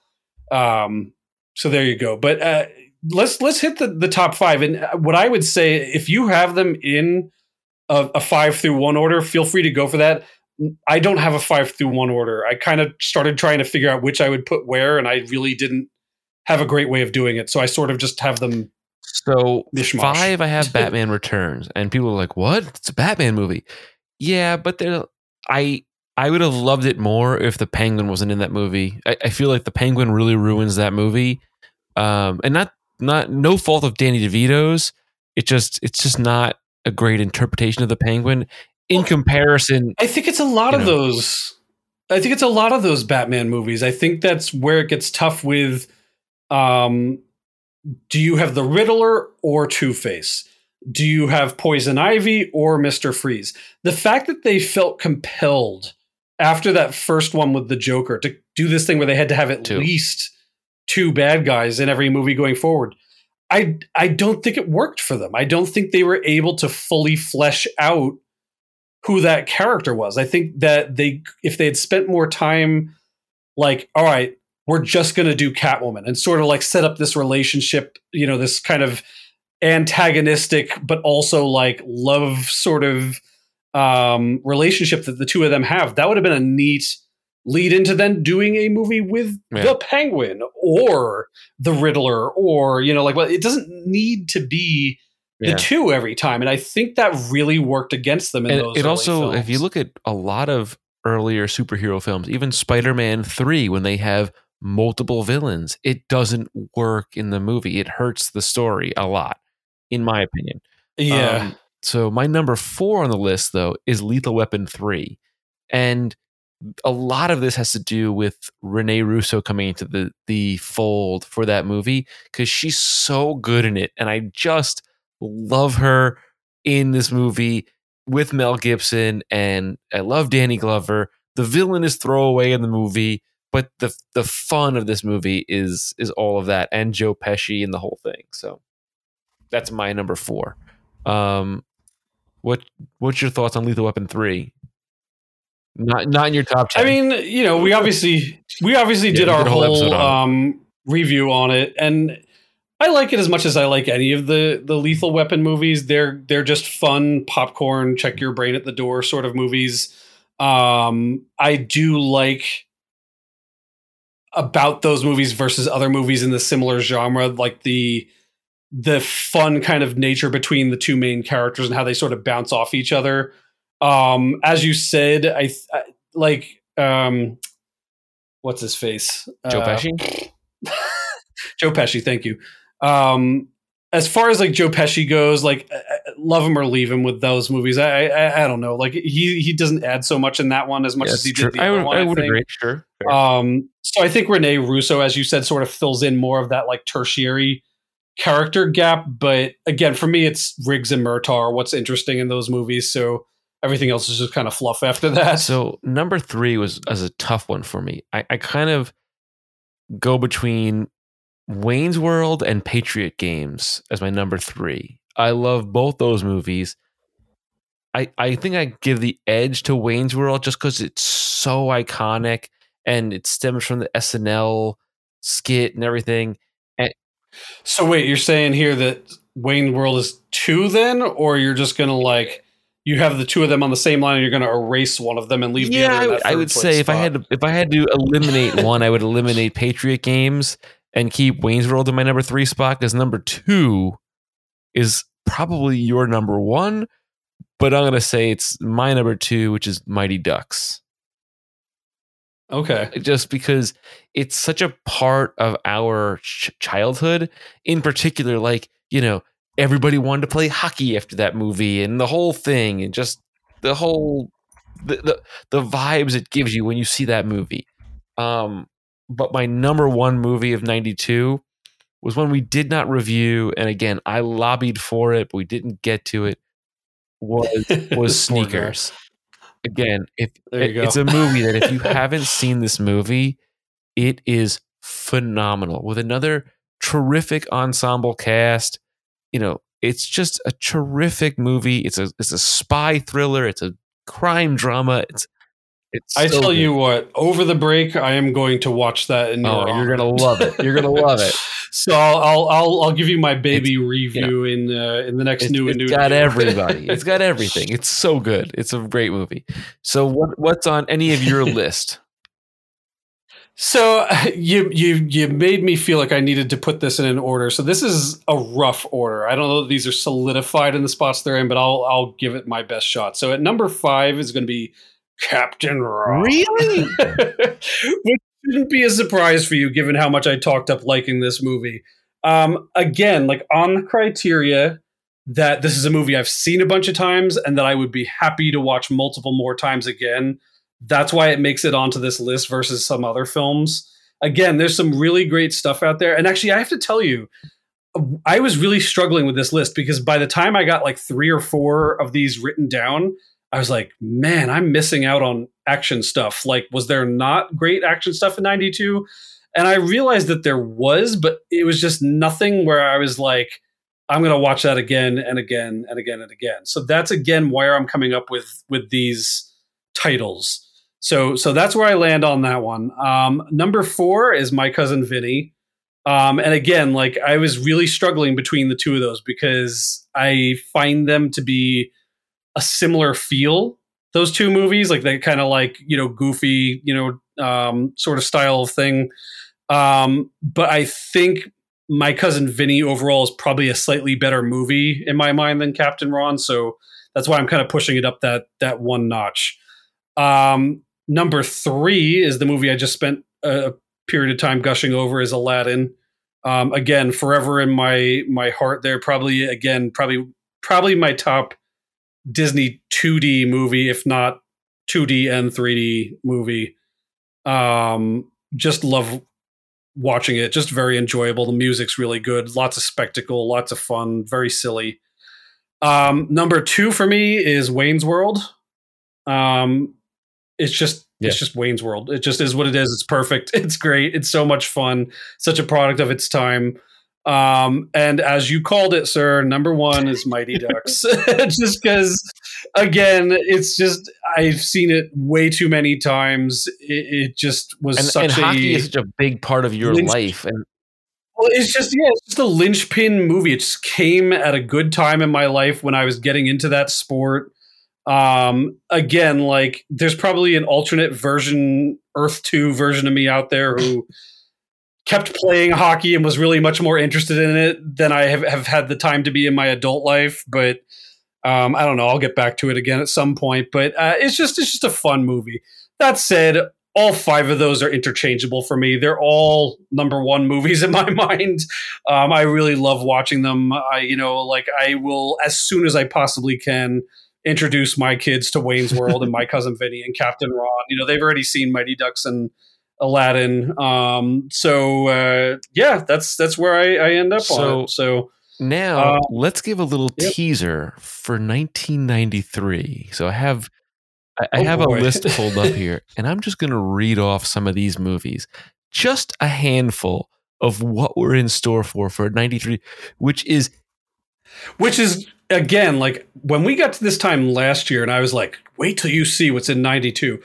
um, so there you go. But uh, let's let's hit the, the top five. And uh, what I would say, if you have them in a, a five through one order, feel free to go for that. I don't have a five through one order. I kind of started trying to figure out which I would put where, and I really didn't have a great way of doing it. So I sort of just have them. So Mishmash. five, I have Batman Returns, and people are like, "What? It's a Batman movie." Yeah, but there, I I would have loved it more if the penguin wasn't in that movie. I, I feel like the penguin really ruins that movie. Um, and not not no fault of Danny DeVito's. It just it's just not a great interpretation of the penguin in Well, comparison. I think it's a lot of know. those. I think it's a lot of those Batman movies. I think that's where it gets tough with. Um, do you have the Riddler or Two Face? Do you have Poison Ivy or Mister Freeze? The fact that they felt compelled after that first one with the Joker to do this thing where they had to have at Two. least two bad guys in every movie going forward. I I don't think it worked for them. I don't think they were able to fully flesh out who that character was. I think that they if they had spent more time like all right, we're just going to do Catwoman and sort of like set up this relationship, you know, this kind of antagonistic but also like love sort of um relationship that the two of them have. That would have been a neat lead into then doing a movie with Yeah. the Penguin or the Riddler or you know like well it doesn't need to be the Yeah. two every time and I think that really worked against them in And those it early also, if you look at a lot of earlier superhero films, even Spider Man 3, when they have multiple villains, it doesn't work in the movie. It hurts the story a lot, in my opinion. yeah Um, so my number four on the list, though, is Lethal Weapon 3. And a lot of this has to do with Rene Russo coming into the, the fold for that movie because she's so good in it. And I just love her in this movie with Mel Gibson. And I love Danny Glover. The villain is throwaway in the movie. But the the fun of this movie is is all of that, and Joe Pesci and the whole thing. So that's my number four. Um, what what's your thoughts on Lethal Weapon three? Not not in your top ten. I mean, you know, we obviously we obviously Yeah, did we our did a whole whole um, review on it, and I like it as much as I like any of the the Lethal Weapon movies. They're they're just fun popcorn, check your brain at the door sort of movies. Um, I do like about those movies versus other movies in the similar genre, like the the fun kind of nature between the two main characters and how they sort of bounce off each other. Um, as you said, I, th- I like um, what's his face? Joe Uh, Pesci. Joe Pesci, thank you. Um, as far as like Joe Pesci goes, like I- I- love him or leave him with those movies. I, I I don't know. Like he he doesn't add so much in that one as much Yeah, as he it's did the I other would, one. I would think. agree. Sure. Fair. Um, so I think Rene Russo, as you said, sort of fills in more of that like tertiary character gap. But again, for me, it's Riggs and Murtaugh. What's interesting in those movies. So everything else is just kind of fluff after that. So number three was as a tough one for me. I, I kind of go between Wayne's World and Patriot Games as my number three. I love both those movies. I, I think I give the edge to Wayne's World just because it's so iconic and it stems from the SNL skit and everything. And So wait, you're saying here that Wayne's World is two then, or you're just gonna like you have the two of them on the same line and you're gonna erase one of them and leave the yeah, other. I in would, that I would say if I had to, if I had to eliminate one, I would eliminate Patriot Games and keep Wayne's World in my number three spot because number two is probably your number one, but I'm gonna say it's my number two, which is Mighty Ducks, Okay. just because it's such a part of our ch- childhood. In particular, like you know, everybody wanted to play hockey after that movie, and the whole thing, and just the whole the, the the vibes it gives you when you see that movie. Um, but my number one movie of '92 was one we did not review, and again, I lobbied for it, but we didn't get to it. Was was Sneakers. Again, if it- it's a movie that if you haven't seen this movie, it is phenomenal with another terrific ensemble cast. You know, it's just a terrific movie. It's a it's a spy thriller. It's a crime drama. It's it's. I so tell good. you what, over the break, I am going to watch that. In oh, you're gonna love it. You're gonna love it. So I'll, I'll I'll give you my baby review in uh, in the next It's, new it's and new. It's got review. everybody. It's got everything. It's so good. It's a great movie. So what what's on any of your list? So you you you made me feel like I needed to put this in an order. So this is a rough order. I don't know that these are solidified in the spots they're in, but I'll I'll give it my best shot. So at number five is going to be Captain Ron. Really? Which shouldn't be a surprise for you, given how much I talked up liking this movie. Um, again, like on the criteria that this is a movie I've seen a bunch of times and that I would be happy to watch multiple more times again. That's why it makes it onto this list versus some other films. Again, there's some really great stuff out there. And actually, I have to tell you, I was really struggling with this list because by the time I got like three or four of these written down, I was like, man, I'm missing out on action stuff. Like, was there not great action stuff in 92? And I realized that there was, but it was just nothing where I was like, I'm going to watch that again and again and again and again. So that's again where I'm coming up with with these titles. So so that's where I land on that one. Um, number four is my cousin Vinny. Um, and again, like I was really struggling between the two of those because I find them to be a similar feel. Those two movies, like they kind of like you know goofy, you know, um, sort of style of thing. Um, but I think my cousin Vinny overall is probably a slightly better movie in my mind than Captain Ron. So that's why I'm kind of pushing it up that that one notch. Um, number three is the movie I just spent a period of time gushing over is Aladdin. Um, again, forever in my my heart. There, probably again, probably probably my top Disney 2D movie, if not 2D and 3D movie. Um, just love watching it. Just very enjoyable. The music's really good. Lots of spectacle. Lots of fun. Very silly. Um, number two for me is Wayne's World. Um, it's just Yeah. it's just Wayne's World. It just is what it is. It's perfect. It's great. It's so much fun. Such a product of its time. Um, and as you called it, sir, number one is Mighty Ducks. just because, again, it's just I've seen it way too many times. It, it just was And, such and a hockey is such a big part of your Lynch- life. And well, it's just yeah, it's just a linchpin movie. It just came at a good time in my life when I was getting into that sport. Um, again, like there's probably an alternate version, Earth Two version of me out there who kept playing hockey and was really much more interested in it than I have, have had the time to be in my adult life. But um, I don't know. I'll get back to it again at some point. But uh, it's just it's just a fun movie. That said, all five of those are interchangeable for me. They're all number one movies in my mind. Um, I really love watching them. I, you know, like I will as soon as I possibly can introduce my kids to Wayne's World and my cousin Vinny and Captain Ron. You know, they've already seen Mighty Ducks and Aladdin. Um, so uh, yeah, that's that's where I, I end up So- on it. So now Uh, let's give a little yep. teaser for 1993. So I have I, I Oh, have boy. a list pulled up here, and I'm just going to read off some of these movies, just a handful of what we're in store for for 93, which is which is again like when we got to this time last year and i was like wait till you see what's in 92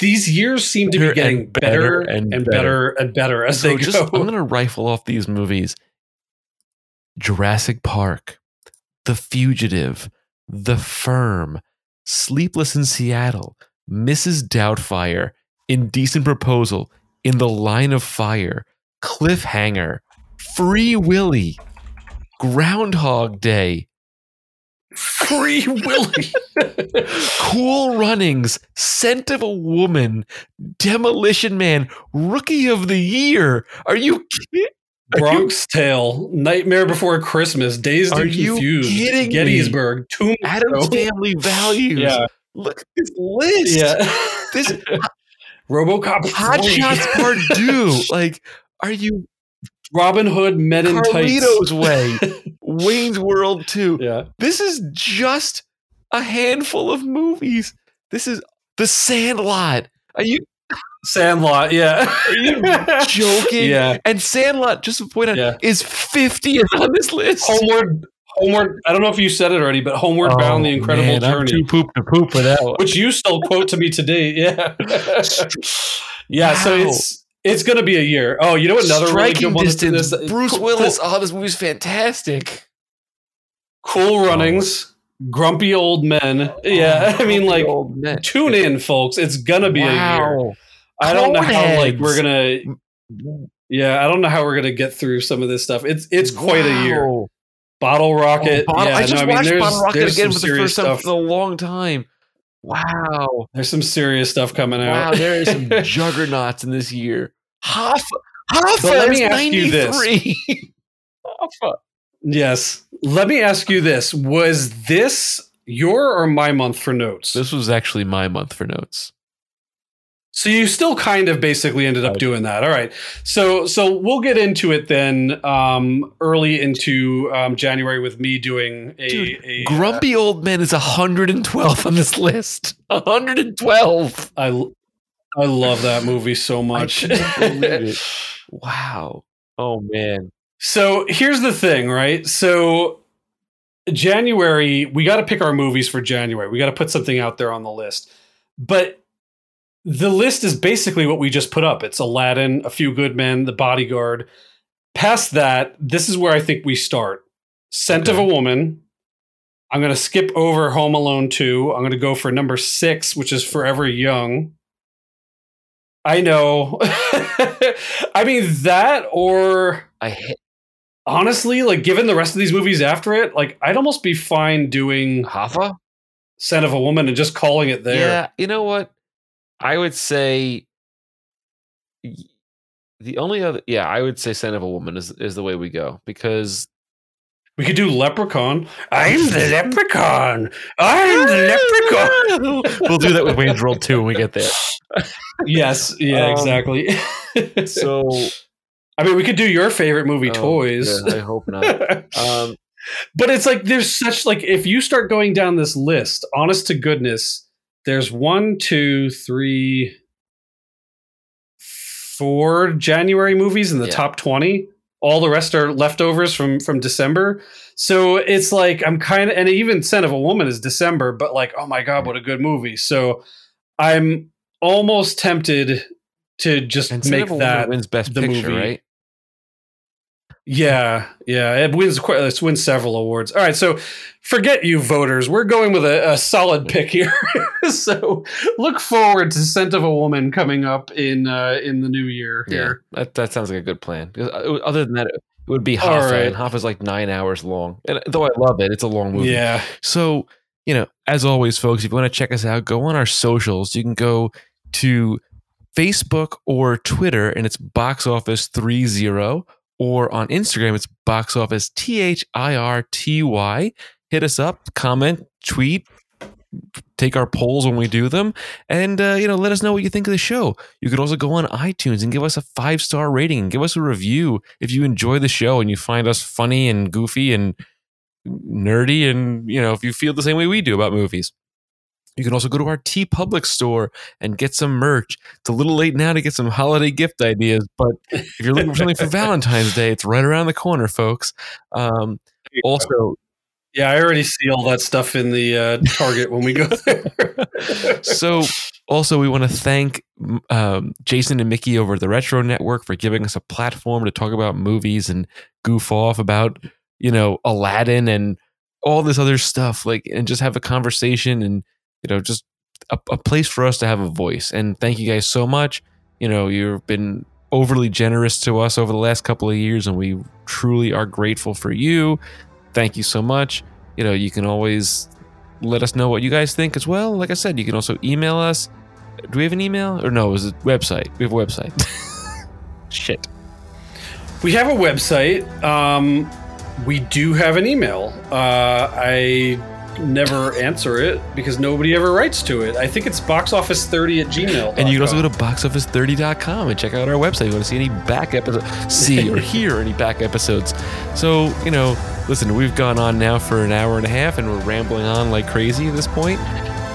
these years seem to be Better getting and better, better and, and better. and better as so they just go I'm going to rifle off these movies: Jurassic Park, The Fugitive, The Firm, Sleepless in Seattle, Mrs. Doubtfire, Indecent Proposal, In the Line of Fire, Cliffhanger, Free Willy, Groundhog Day, free willy Cool Runnings, Scent of a Woman, Demolition Man, Rookie of the Year. Are you kidding? bronx tale nightmare before christmas dazed Are and you confused gettysburg Addams tombstone Family Values. yeah Look at this list. yeah This robocop Hot Shots Part Two. Like, are you robin hood men in tights Carlito's Way, Wayne's World Two? yeah This is just a handful of movies. This is The Sandlot. Are you sandlot yeah are you joking? yeah And Sandlot, just to point out, Yeah. is 50th on this list. homeward homeward i don't know if you said it already but homeward bound oh, the incredible Oh, man, I'm journey too poop to poop for that one. which you still quote to me today. Yeah, yeah. So it's it's going to be a year. Oh, you know what? Another really Striking good one that's distance. this- Bruce cool- Willis. Oh, this movie's fantastic. Cool, Runnings, Grumpy Old Men. Yeah, oh, I mean, like, tune in, folks. It's gonna be a year. I don't know how like we're gonna. Mm. Yeah, I don't know how we're gonna get through some of this stuff. It's it's quite a year. Bottle Rocket. Oh, Bottle- yeah, I just no, I mean, watched Bottle Rocket again for the first time stuff. in a long time. Wow. There's some serious stuff coming out. Wow, out. there is some juggernauts in this year. Hoffa, Hoffa But let me is ask you this. 93. Hoffa. yes. Let me ask you this: Was this your or my month for notes? This was actually my month for notes. So you still kind of basically ended up doing that. All right. So so we'll get into it then um, early into um, January with me doing a, Dude, a uh, Grumpy Old Man is 112 on this list. 112. I I love that movie so much. can't believe it. Wow. Oh, man. So here's the thing, right? So January, we got to pick our movies for January. We got to put something out there on the list. But the list is basically what we just put up. It's Aladdin, A Few Good Men, The Bodyguard. Past that, this is where I think we start. Scent of a Woman. I'm going to skip over Home Alone 2. I'm going to go for number 6, which is Forever Young. I know. I mean that or I hate honestly, like given the rest of these movies after it, like I'd almost be fine doing Hoffa. Scent of a Woman and just calling it there. Yeah, you know what? I would say the only other yeah, I would say Scent of a Woman is is the way we go because We could do Leprechaun. I'm the Leprechaun. I'm the Leprechaun. we'll do that with Wayne's World 2 when we get there. yes, yeah, Um, exactly. So I mean, we could do your favorite movie, oh, Toys. yeah, I hope not. Um but it's like there's such like if you start going down this list, honest to goodness, there's one, two, three, four January movies in the Yeah. top twenty. All the rest are leftovers from from December. So it's like I'm kind of and even Scent of a Woman is December, but like oh my god, what a good movie. So I'm almost tempted to just and make of a Woman that wins best the picture, movie. right? Yeah, yeah, it wins quite. It wins several awards. All right, so forget you voters. We're going with a, a solid pick here. so look forward to "Scent of a Woman" coming up in uh, in the new year. Yeah. Here, That that sounds like a good plan. Uh, Other than that, it would be All Hoffa, right. and Hoffa's like nine hours long. And though I love it, it's a long movie. yeah, So, you know, as always, folks, if you want to check us out, go on our socials. You can go to Facebook or Twitter, and it's Box Office 30, or on Instagram, it's Box Office T H I R T Y. Hit us up, comment, tweet, take our polls when we do them, and uh, you know, let us know what you think of the show. You could also go on iTunes and give us a five star rating and give us a review if you enjoy the show and you find us funny and goofy and nerdy and you know if you feel the same way we do about movies you can also go to our TeePublic store and get some merch. It's a little late now to get some holiday gift ideas, but if you're looking for something for Valentine's Day, it's right around the corner, folks. Um, also, yeah. I already see all that stuff in the uh, Target when we go there. so also we want to thank um, Jason and Mickey over at the Retro Network for giving us a platform to talk about movies and goof off about you know Aladdin and all this other stuff, like and just have a conversation and you know just a, a place for us to have a voice. And thank you guys so much. You know you've been overly generous to us over the last couple of years, and we truly are grateful for you. Thank you so much. You know you can always let us know what you guys think as well. Like I said, you can also email us. Do we have an email? Or no, is it website. We have a website. Shit. we have a website. Um, we do have an email. Uh, I never answer it because nobody ever writes to it. I think it's boxoffice30 at gmail. And you can also go to boxoffice30.com and check out our website. You want to see any back episodes, see or hear any back episodes. So, you know, listen, we've gone on now for an hour and a half and we're rambling on like crazy at this point.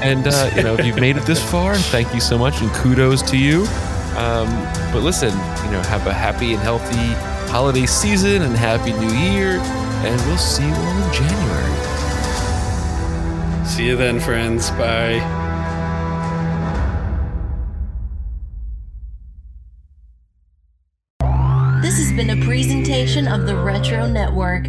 And, uh, you know, if you've made it this far, thank you so much and kudos to you. Um, but listen, you know, have a happy and healthy holiday season and happy new year. And we'll see you all in January. See you then, friends. Bye. This has been a presentation of the Retro Network.